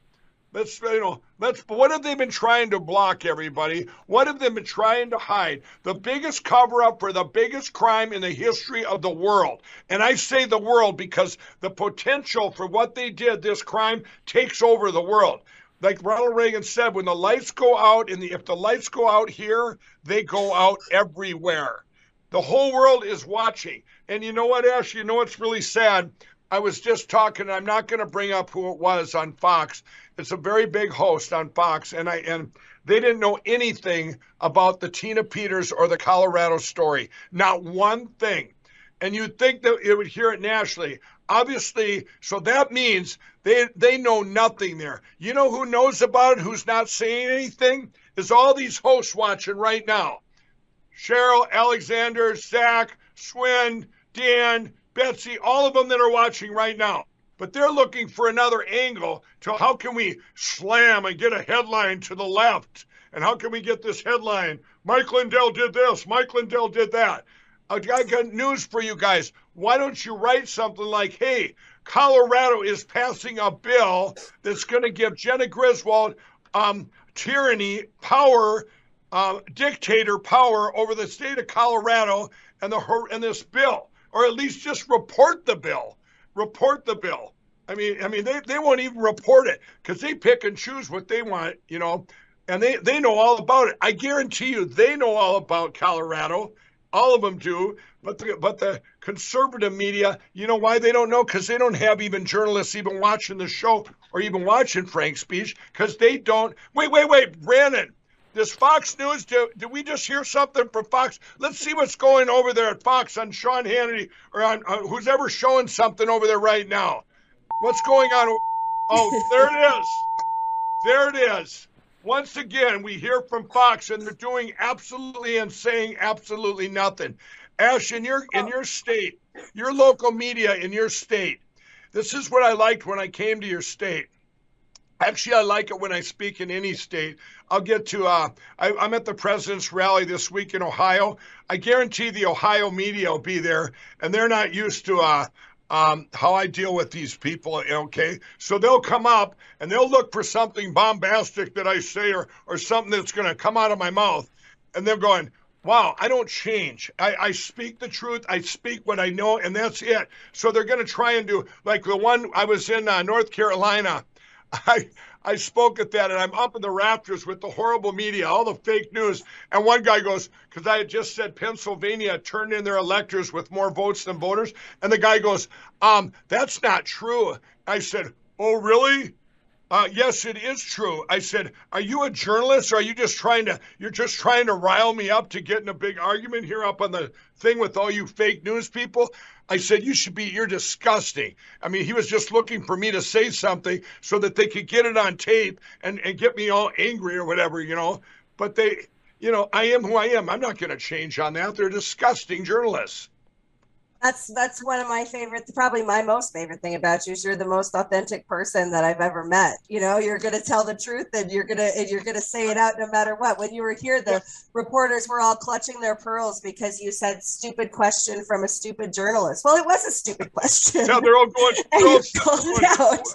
Let's you know, let's what have they been trying to block everybody? What have they been trying to hide? The biggest cover up for the biggest crime in the history of the world. And I say the world because the potential for what they did, this crime takes over the world. Like Ronald Reagan said, when the lights go out and the, if the lights go out here, they go out everywhere. The whole world is watching. And you know what, Ash? You know what's really sad? I was just talking, I'm not going to bring up who it was on Fox. It's a very big host on Fox, and I and they didn't know anything about the Tina Peters or the Colorado story. Not one thing. And you'd think that it would hear it nationally. Obviously, so that means they they know nothing there. You know who knows about it, who's not saying anything? Is all these hosts watching right now. Cheryl, Alexander, Zach, Swin, Dan, Betsy, all of them that are watching right now. But they're looking for another angle to how can we slam and get a headline to the left? And how can we get this headline? Mike Lindell did this, Mike Lindell did that. I got news for you guys. Why don't you write something like, hey, Colorado is passing a bill that's going to give Jena Griswold um, tyranny, power, uh, dictator power over the state of Colorado and the and this bill, or at least just report the bill. Report the bill. I mean, I mean, they, they won't even report it because they pick and choose what they want, you know, and they, they know all about it. I guarantee you, they know all about Colorado. All of them do, but the but the conservative media, you know why they don't know? Because they don't have even journalists even watching the show or even watching Frank's Speech because they don't. Wait, wait, wait, Brandon. This Fox News, do, did we just hear something from Fox? Let's see what's going over there at Fox on Sean Hannity or on, on who's ever showing something over there right now. What's going on? Oh, there it is. There it is. Once again, we hear from Fox, and they're doing absolutely and saying absolutely nothing. Ash, in your in your state, your local media in your state, this is what I liked when I came to your state. Actually, I like it when I speak in any state. I'll get to. Uh, I, I'm at the president's rally this week in Ohio. I guarantee the Ohio media will be there, and they're not used to uh, um, how I deal with these people. Okay, so they'll come up and they'll look for something bombastic that I say or or something that's going to come out of my mouth, and they're going, wow, I don't change. I, I, speak the truth. I speak what I know, and that's it. So they're going to try and do like the one I was in uh, North Carolina. I I spoke at that, and I'm up in the rafters with the horrible media, all the fake news. And one guy goes, because I had just said Pennsylvania turned in their electors with more votes than voters, and the guy goes, um, that's not true. I said, oh really? Uh, yes, it is true. I said, "Are you a journalist, or are you just trying to? You're just trying to rile me up to get in a big argument here up on the thing with all you fake news people." I said, "You should be. You're disgusting." I mean, he was just looking for me to say something so that they could get it on tape and and get me all angry or whatever, you know. But they, you know, I am who I am. I'm not going to change on that. They're disgusting journalists that's that's one of my favorite probably my most favorite thing about you is you're the most authentic person that i've ever met. You know you're going to tell the truth and you're going to and you're going to say it out no matter what. When you were here the reporters were all clutching their pearls because you said stupid question from a stupid journalist. Well it was a stupid question. No they're all going, they're all going out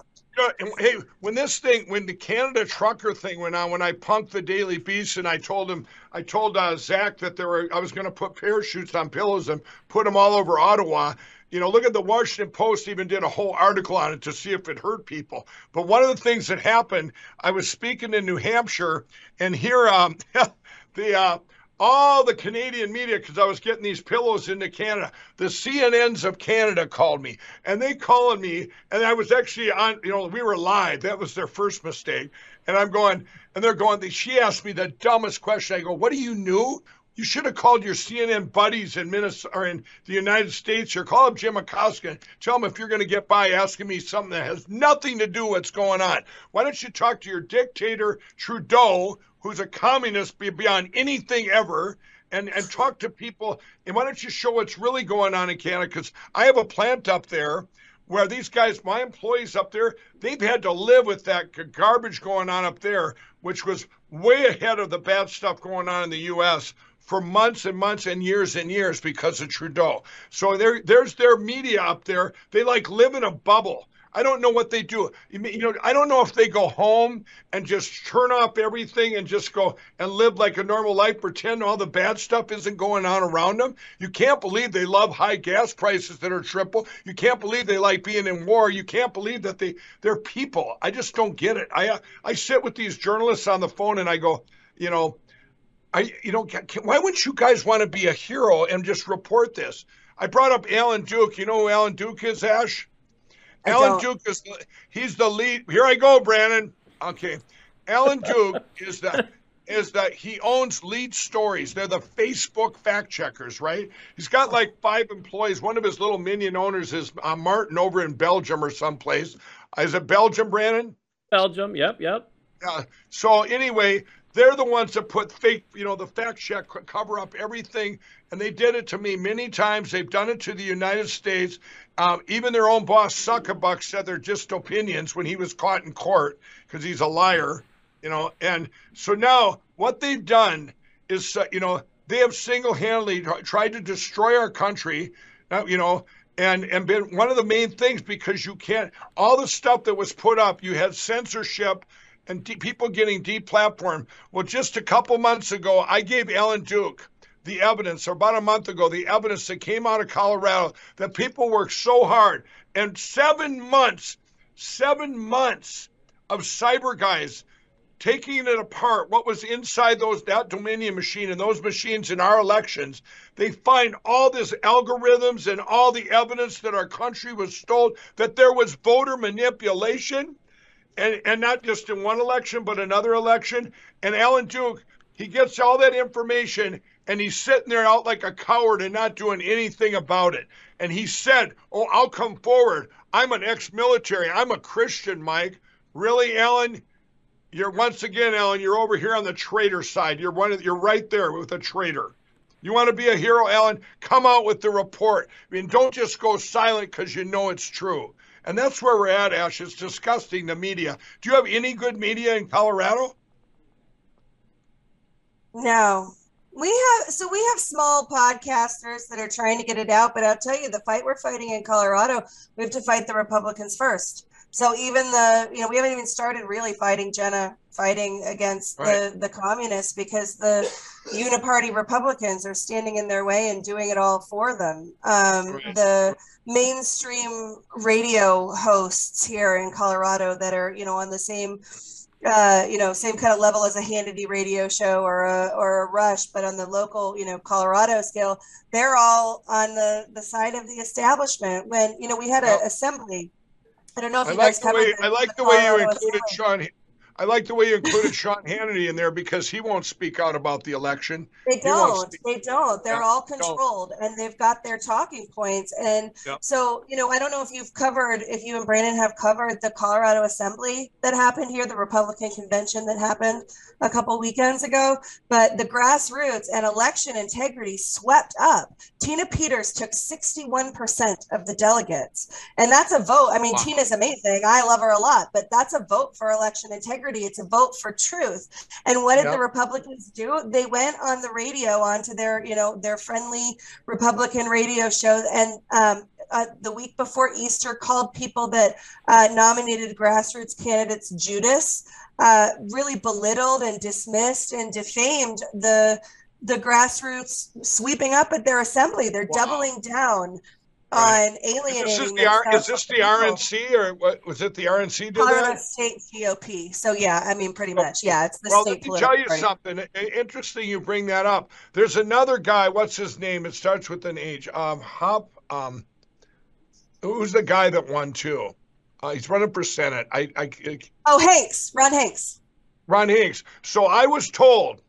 hey, when this thing, when the Canada trucker thing went on, when I punked the Daily Beast and I told him, I told uh, Zach that there were, I was going to put parachutes on pillows and put them all over Ottawa. You know, look at the Washington Post even did a whole article on it to see if it hurt people. But one of the things that happened, I was speaking in New Hampshire, and here, um, the uh, all the Canadian media because I was getting these pillows into Canada. The CNNs of Canada called me and they called me and I was actually on, you know, we were live. That was their first mistake. And I'm going, and they're going, she asked me the dumbest question. I go, what do you knew? You should have called your CNN buddies in Minnesota or in the United States or call up Jim Acosta and tell him if you're going to get by asking me something that has nothing to do with what's going on. Why don't you talk to your dictator Trudeau, who's a communist beyond anything ever, and, and talk to people. And why don't you show what's really going on in Canada? Because I have a plant up there where these guys, my employees up there, they've had to live with that garbage going on up there, which was way ahead of the bad stuff going on in the U.S. for months and months and years and years because of Trudeau. So there, there's their media up there. They like live in a bubble. I don't know what they do. You know, I don't know if they go home and just turn off everything and just go and live like a normal life, pretend all the bad stuff isn't going on around them. You can't believe they love high gas prices that are triple. You can't believe they like being in war. You can't believe that they they're people. I just don't get it. I uh, I sit with these journalists on the phone and I go, you know, I you know, can, why wouldn't you guys want to be a hero and just report this? I brought up Alan Duke. You know who Alan Duke is, Ash? Alan Duke is he's the lead. Here I go, Brandon. Okay, Alan Duke is the is that he owns lead stories. They're the Facebook fact checkers, right? He's got like five employees. One of his little minion owners is uh, Martin over in Belgium or someplace. Is it Belgium, Brandon? Belgium. Yep. Yep. Yeah. So anyway, they're the ones that put fake, you know, the fact check cover up everything. And they did it to me many times. They've done it to the United States. Um, even their own boss, Suckabuck, said they're just opinions when he was caught in court because he's a liar, you know. And so now what they've done is, uh, you know, they have single handedly tried to destroy our country, uh, you know, and and been one of the main things because you can't all the stuff that was put up you had censorship and de- people getting deplatformed. Well, just a couple months ago, I gave Alan Duke the evidence, or about a month ago, the evidence that came out of Colorado that people worked so hard. And seven months, seven months of cyber guys taking it apart, what was inside those that Dominion machine and those machines in our elections, they find all this algorithms and all the evidence that our country was stole, that there was voter manipulation and and not just in one election, but another election. And Alan Duke, he gets all that information and he's sitting there out like a coward and not doing anything about it. And he said, "Oh, I'll come forward. I'm an ex-military. I'm a Christian, Mike." Really, Alan? You're once again, Alan. You're over here on the traitor side. You're one. Of, you're right there with a traitor. You want to be a hero, Alan? Come out with the report. I mean, don't just go silent because you know it's true. And that's where we're at, Ash. It's disgusting, the media. Do you have any good media in Colorado? No. We have so we have small podcasters that are trying to get it out, but I'll tell you the fight we're fighting in Colorado, we have to fight the Republicans first. So even the you know we haven't even started really fighting Jena fighting against right. the the communists because the uniparty Republicans are standing in their way and doing it all for them. Um, right. The mainstream radio hosts here in Colorado that are you know on the same uh, you know, same kind of level as a Hannity radio show or a or a Rush, but on the local, you know, Colorado scale, they're all on the the side of the establishment. When you know we had an assembly I don't know if I you like guys the covered way I like the the way you included Assembly. Sean. I like the way you included Sean Hannity in there because he won't speak out about the election. They don't. They don't. They're Yeah, all don't. controlled and they've got their talking points. And so, you know, I don't know if you've covered, if you and Brandon have covered the Colorado Assembly that happened here, the Republican convention that happened a couple weekends ago, but the grassroots and election integrity swept up. Tina Peters took 61% of the delegates. And that's a vote. I mean, Wow. Tina's amazing. I love her a lot, but that's a vote for election integrity. It's a vote for truth. And what did Yep. the Republicans do? They went on the radio, onto their, you know, their friendly Republican radio show, and um, uh, the week before Easter, called people that uh, nominated grassroots candidates Judas, uh, really belittled and dismissed and defamed the the grassroots sweeping up at their assembly. They're Wow. doubling down. On alienating. This is the R, is this the. RNC or what was it? The RNC did Colorado. State GOP. So yeah, I mean, pretty much, yeah, it's the Well, state let me tell you party. something. Interesting, you bring that up. There's another guy. What's his name? It starts with an H. Um, Hop. Um, who's the guy that won too? Uh, he's running for senate. I, I, Oh, Hanks, Ron Hanks. Ron Hanks. So I was told,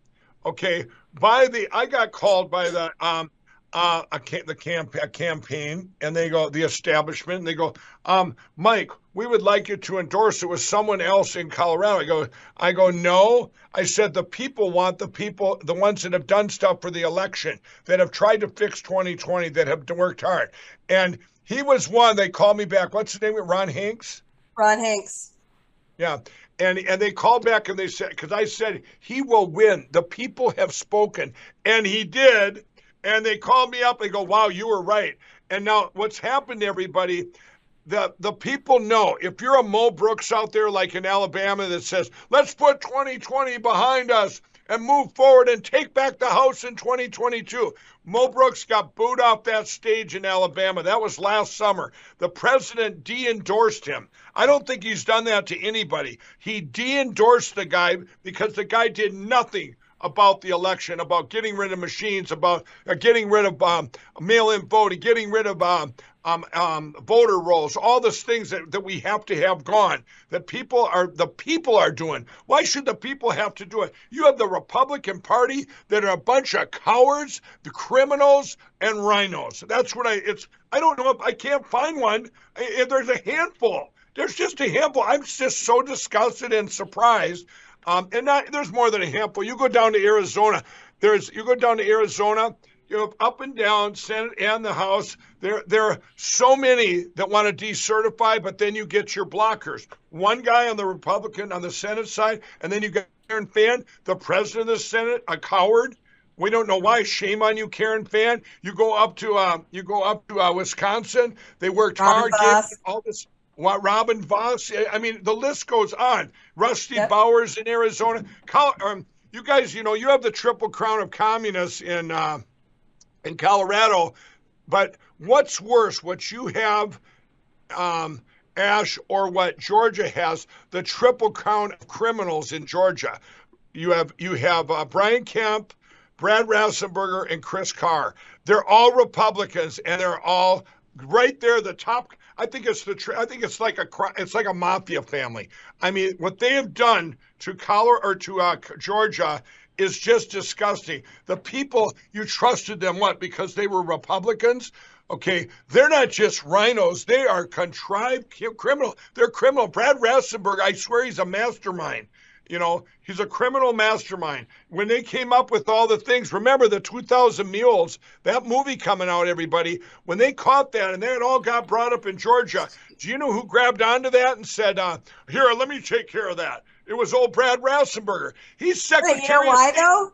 okay, by the I got called by the um uh a ca- the camp a campaign and they go the establishment and they go um Mike we would like you to endorse it with someone else in Colorado I go I go no I said the people want the people the ones that have done stuff for the election that have tried to fix 2020 that have worked hard and he was one they called me back what's the name Ron Hanks Ron Hanks. yeah. And and they called back and they said because I said he will win. The people have spoken, and he did. And they call me up. They go, "Wow, you were right." And now what's happened, to everybody? The the people know if you're a Mo Brooks out there like in Alabama that says, "Let's put 2020 behind us and move forward and take back the House in 2022." Mo Brooks got booed off that stage in Alabama. That was last summer. The president de-endorsed him. I don't think he's done that to anybody. He de-endorsed the guy because the guy did nothing about the election, about getting rid of machines, about uh, getting rid of um, mail-in voting, getting rid of um, um, um, voter rolls, all those things that, that we have to have gone. That people are the people are doing. Why should the people have to do it? You have the Republican Party that are a bunch of cowards, the criminals, and rhinos. That's what I. It's. I don't know if I can't find one. I- There's a handful. There's just a handful. I'm just so disgusted and surprised. Um, and not, there's more than a handful. You go down to Arizona. There's you go down to Arizona. You have up and down Senate and the House. There there are so many that want to decertify, but then you get your blockers. One guy on the Republican on the Senate side, and then you get Karen Fann, the president of the Senate, a coward. We don't know why. Shame on you, Karen Fann. You go up to uh, you go up to uh, Wisconsin. They worked Robin hard. All this. What Robin Vos? I mean, the list goes on. Rusty Yep. Bowers in Arizona. Col- um, you guys, you know, you have the triple crown of communists in uh, in Colorado, but what's worse, what you have, um, Ash, or what Georgia has, the triple crown of criminals in Georgia. You have you have uh, Brian Kemp, Brad Raffensperger, and Chris Carr. They're all Republicans, and they're all right there. The top. I think it's the. tr- I think it's like a. It's like a mafia family. I mean, what they have done to Colorado or to uh, Georgia is just disgusting. The people you trusted them what because they were Republicans. Okay, they're not just rhinos; they are contrived criminal. They're criminal. Brad Raffensperger, I swear, he's a mastermind. You know, he's a criminal mastermind. When they came up with all the things, remember the 2000 Mules, that movie coming out, everybody, when they caught that and that all got brought up in Georgia, do you know who grabbed onto that and said, uh, Here, let me take care of that? It was old Brad Raffensperger. He's secretary. Wait, you know why though?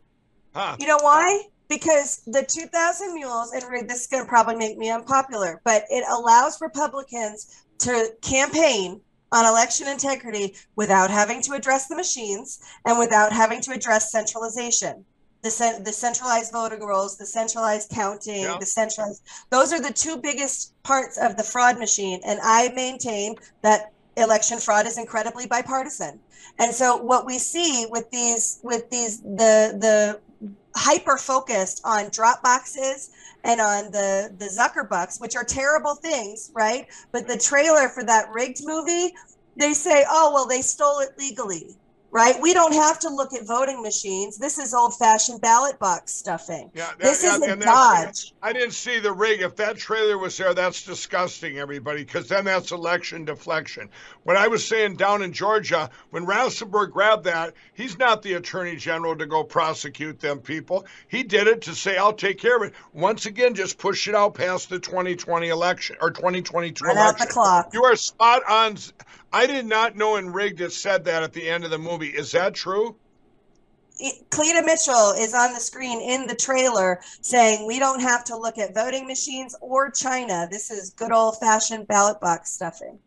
Huh. You know why? Because the 2000 Mules, and this is going to probably make me unpopular, but it allows Republicans to campaign on election integrity without having to address the machines and without having to address centralization. The, the centralized voting rolls, the centralized counting, Yeah. the centralized, those are the two biggest parts of the fraud machine. And I maintain that election fraud is incredibly bipartisan. And so what we see with these, with these, the, the hyper focused on drop boxes and on the the Zuckerbucks, which are terrible things, right? But the trailer for that rigged movie, they say, oh well, they stole it legally right? We don't have to look at voting machines. This is old-fashioned ballot box stuffing. Yeah, that, this yeah, isn't Dodge. I didn't see the rig. If that trailer was there, that's disgusting, everybody, because then that's election deflection. What I was saying down in Georgia, when Raffensperger grabbed that, he's not the attorney general to go prosecute them people. He did it to say, "I'll take care of it." Once again, just push it out past the 2020 election or 2022 Run election. Out the clock. You are spot on. I did not know it said that at the end of the movie. Is that true? Cleta Mitchell is on the screen in the trailer saying we don't have to look at voting machines or China. This is good old fashioned ballot box stuffing.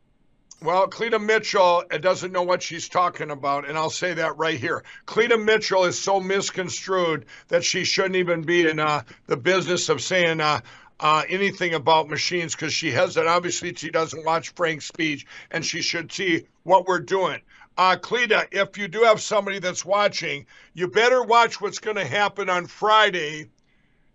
Well, Cleta Mitchell doesn't know what she's talking about, and I'll say that right here. Cleta Mitchell is so misconstrued that she shouldn't even be in uh, the business of saying, uh, uh, anything about machines because she has it. Obviously, she doesn't watch Frank's Speech, and she should see what we're doing. Uh, Cleta, if you do have somebody that's watching, you better watch what's going to happen on Friday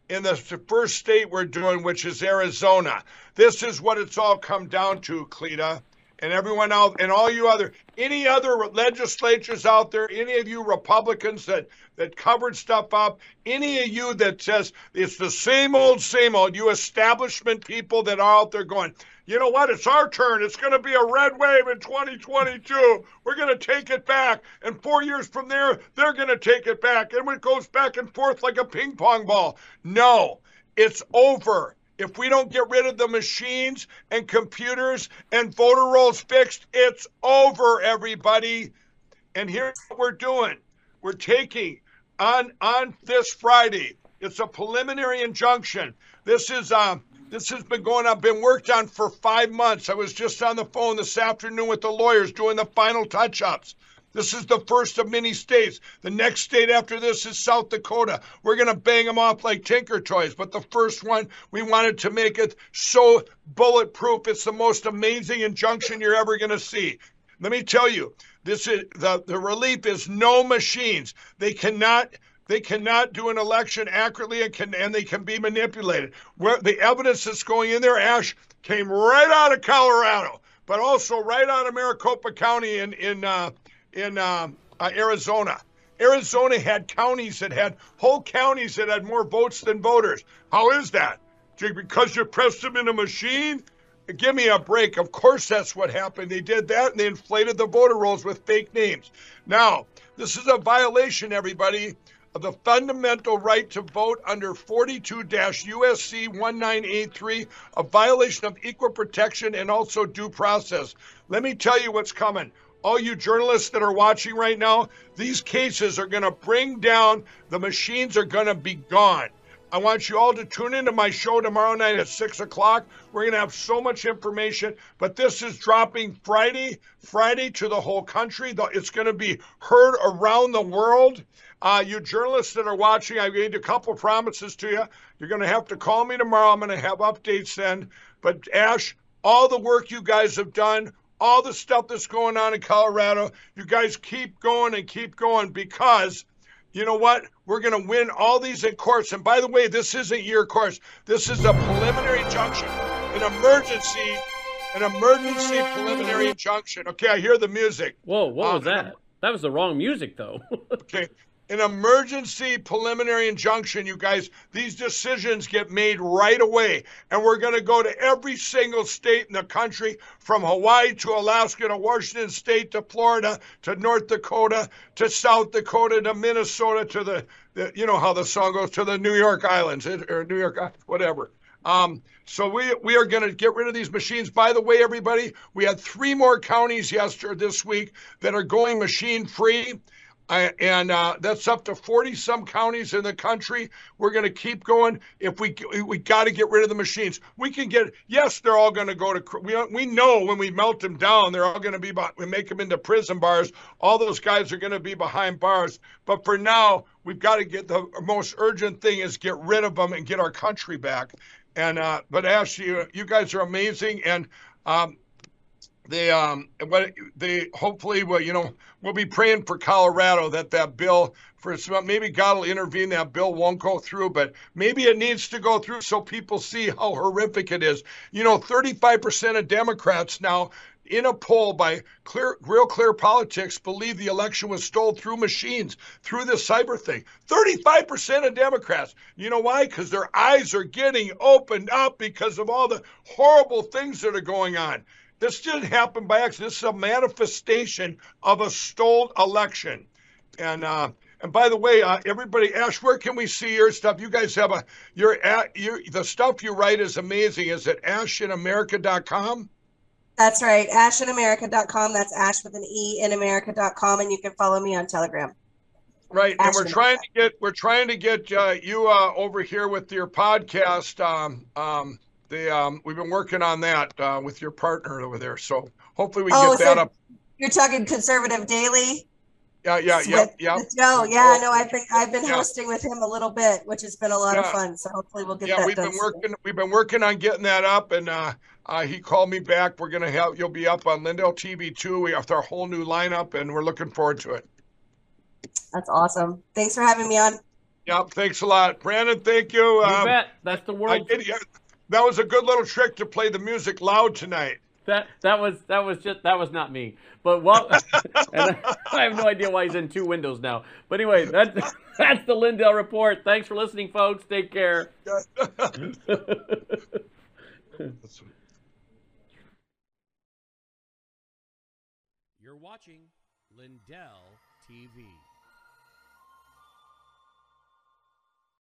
in the first state we're doing, which is Arizona. This is what it's all come down to, Cleta and everyone else and all you other any other legislatures out there any of you republicans that that covered stuff up any of you that says it's the same old same old you establishment people that are out there going you know what? It's our turn. It's going to be a red wave in 2022 we're going to take it back. And four years from there they're going to take it back. And it goes back and forth like a ping pong ball. No it's over if we don't get rid of the machines and computers and voter rolls fixed, it's over, everybody. And here's what we're doing. We're taking on on this Friday. It's a preliminary injunction. This is um this has been going on, been worked on for five months. I was just on the phone this afternoon with the lawyers doing the final touch-ups. This is the first of many states. The next state after this is South Dakota. We're going to bang them off like Tinker Toys. But the first one, we wanted to make it so bulletproof. It's the most amazing injunction you're ever going to see. Let me tell you, this is the, the relief is no machines. They cannot they cannot do an election accurately and can and they can be manipulated. Where the evidence that's going in there, Ash, came right out of Colorado, but also right out of Maricopa County in in uh, in uh, uh, Arizona. Arizona had counties that had whole counties that had more votes than voters. How is that? Because you pressed them in a machine? Give me a break. Of course, that's what happened. They did that and they inflated the voter rolls with fake names. Now, this is a violation, everybody, of the fundamental right to vote under 42 USC 1983, a violation of equal protection and also due process. Let me tell you what's coming all you journalists that are watching right now, these cases are going to bring down, the machines are going to be gone. I want you all to tune into my show tomorrow night at 6 o'clock. We're going to have so much information, but this is dropping Friday, Friday to the whole country. It's going to be heard around the world. Uh, you journalists that are watching, I made a couple promises to you. You're going to have to call me tomorrow. I'm going to have updates then. But Ash, all the work you guys have done, all the stuff that's going on in Colorado. You guys keep going and keep going because you know what? We're going to win all these in courts. And by the way, this isn't your course. This is a preliminary injunction, an emergency, an emergency preliminary injunction. Okay, I hear the music. Whoa, what um, was that? That was the wrong music, though. okay, an emergency preliminary injunction, you guys. These decisions get made right away. And we're going to go to every single state in the country from Hawaii to Alaska to Washington State to Florida to North Dakota to South Dakota to Minnesota to the, the you know how the song goes, to the New York Islands or New York, whatever. Um, so we we are going to get rid of these machines. By the way, everybody, we had three more counties yesterday this week that are going machine free and uh, that's up to 40 some counties in the country. We're going to keep going. If we we got to get rid of the machines, we can get. Yes, they're all going to go to. We we know when we melt them down, they're all going to be. We make them into prison bars. All those guys are going to be behind bars. But for now, we've got to get the most urgent thing is get rid of them and get our country back. And uh, but Ash, you you guys are amazing and. Um, they um what they hopefully will you know we'll be praying for Colorado that that bill for some maybe God will intervene that bill won't go through but maybe it needs to go through so people see how horrific it is. You know 35% of Democrats now in a poll by clear real clear politics believe the election was stolen through machines through this cyber thing. 35% of democrats. You know why? Because their eyes are getting opened up because of all the horrible things that are going on this didn't happen by accident. This is a manifestation of a stolen election. And uh, and by the way, uh, everybody, Ash, where can we see your stuff? You guys have a your at your the stuff you write is amazing. Is it asheinamerica.com? That's right, asheinamerica.com. That's Ash with an E in America.com, and you can follow me on Telegram. Right, Ash and we're trying to get we're trying to get uh, you uh, over here with your podcast. Um, um, they um, we've been working on that uh, with your partner over there. So hopefully we can oh, get so that up. You're talking conservative daily. Yeah, yeah, yeah, yeah. Joe, yeah, no, I've been I've been yeah. hosting with him a little bit, which has been a lot yeah. of fun. So hopefully we'll get that up. yeah, that we've been working soon. we've been working on getting that up, and uh, uh, he called me back. We're gonna have you'll be up on Lindell TV too. We have our whole new lineup, and we're looking forward to it. That's awesome. Thanks for having me on. Yep, thanks a lot, Brandon. Thank you. You um, bet. That's the world. I did, that was a good little trick to play the music loud tonight. That that was that was just that was not me. But well, I, I have no idea why he's in two windows now. But anyway, that's that's the Lindell report. Thanks for listening, folks. Take care. You're watching Lindell TV.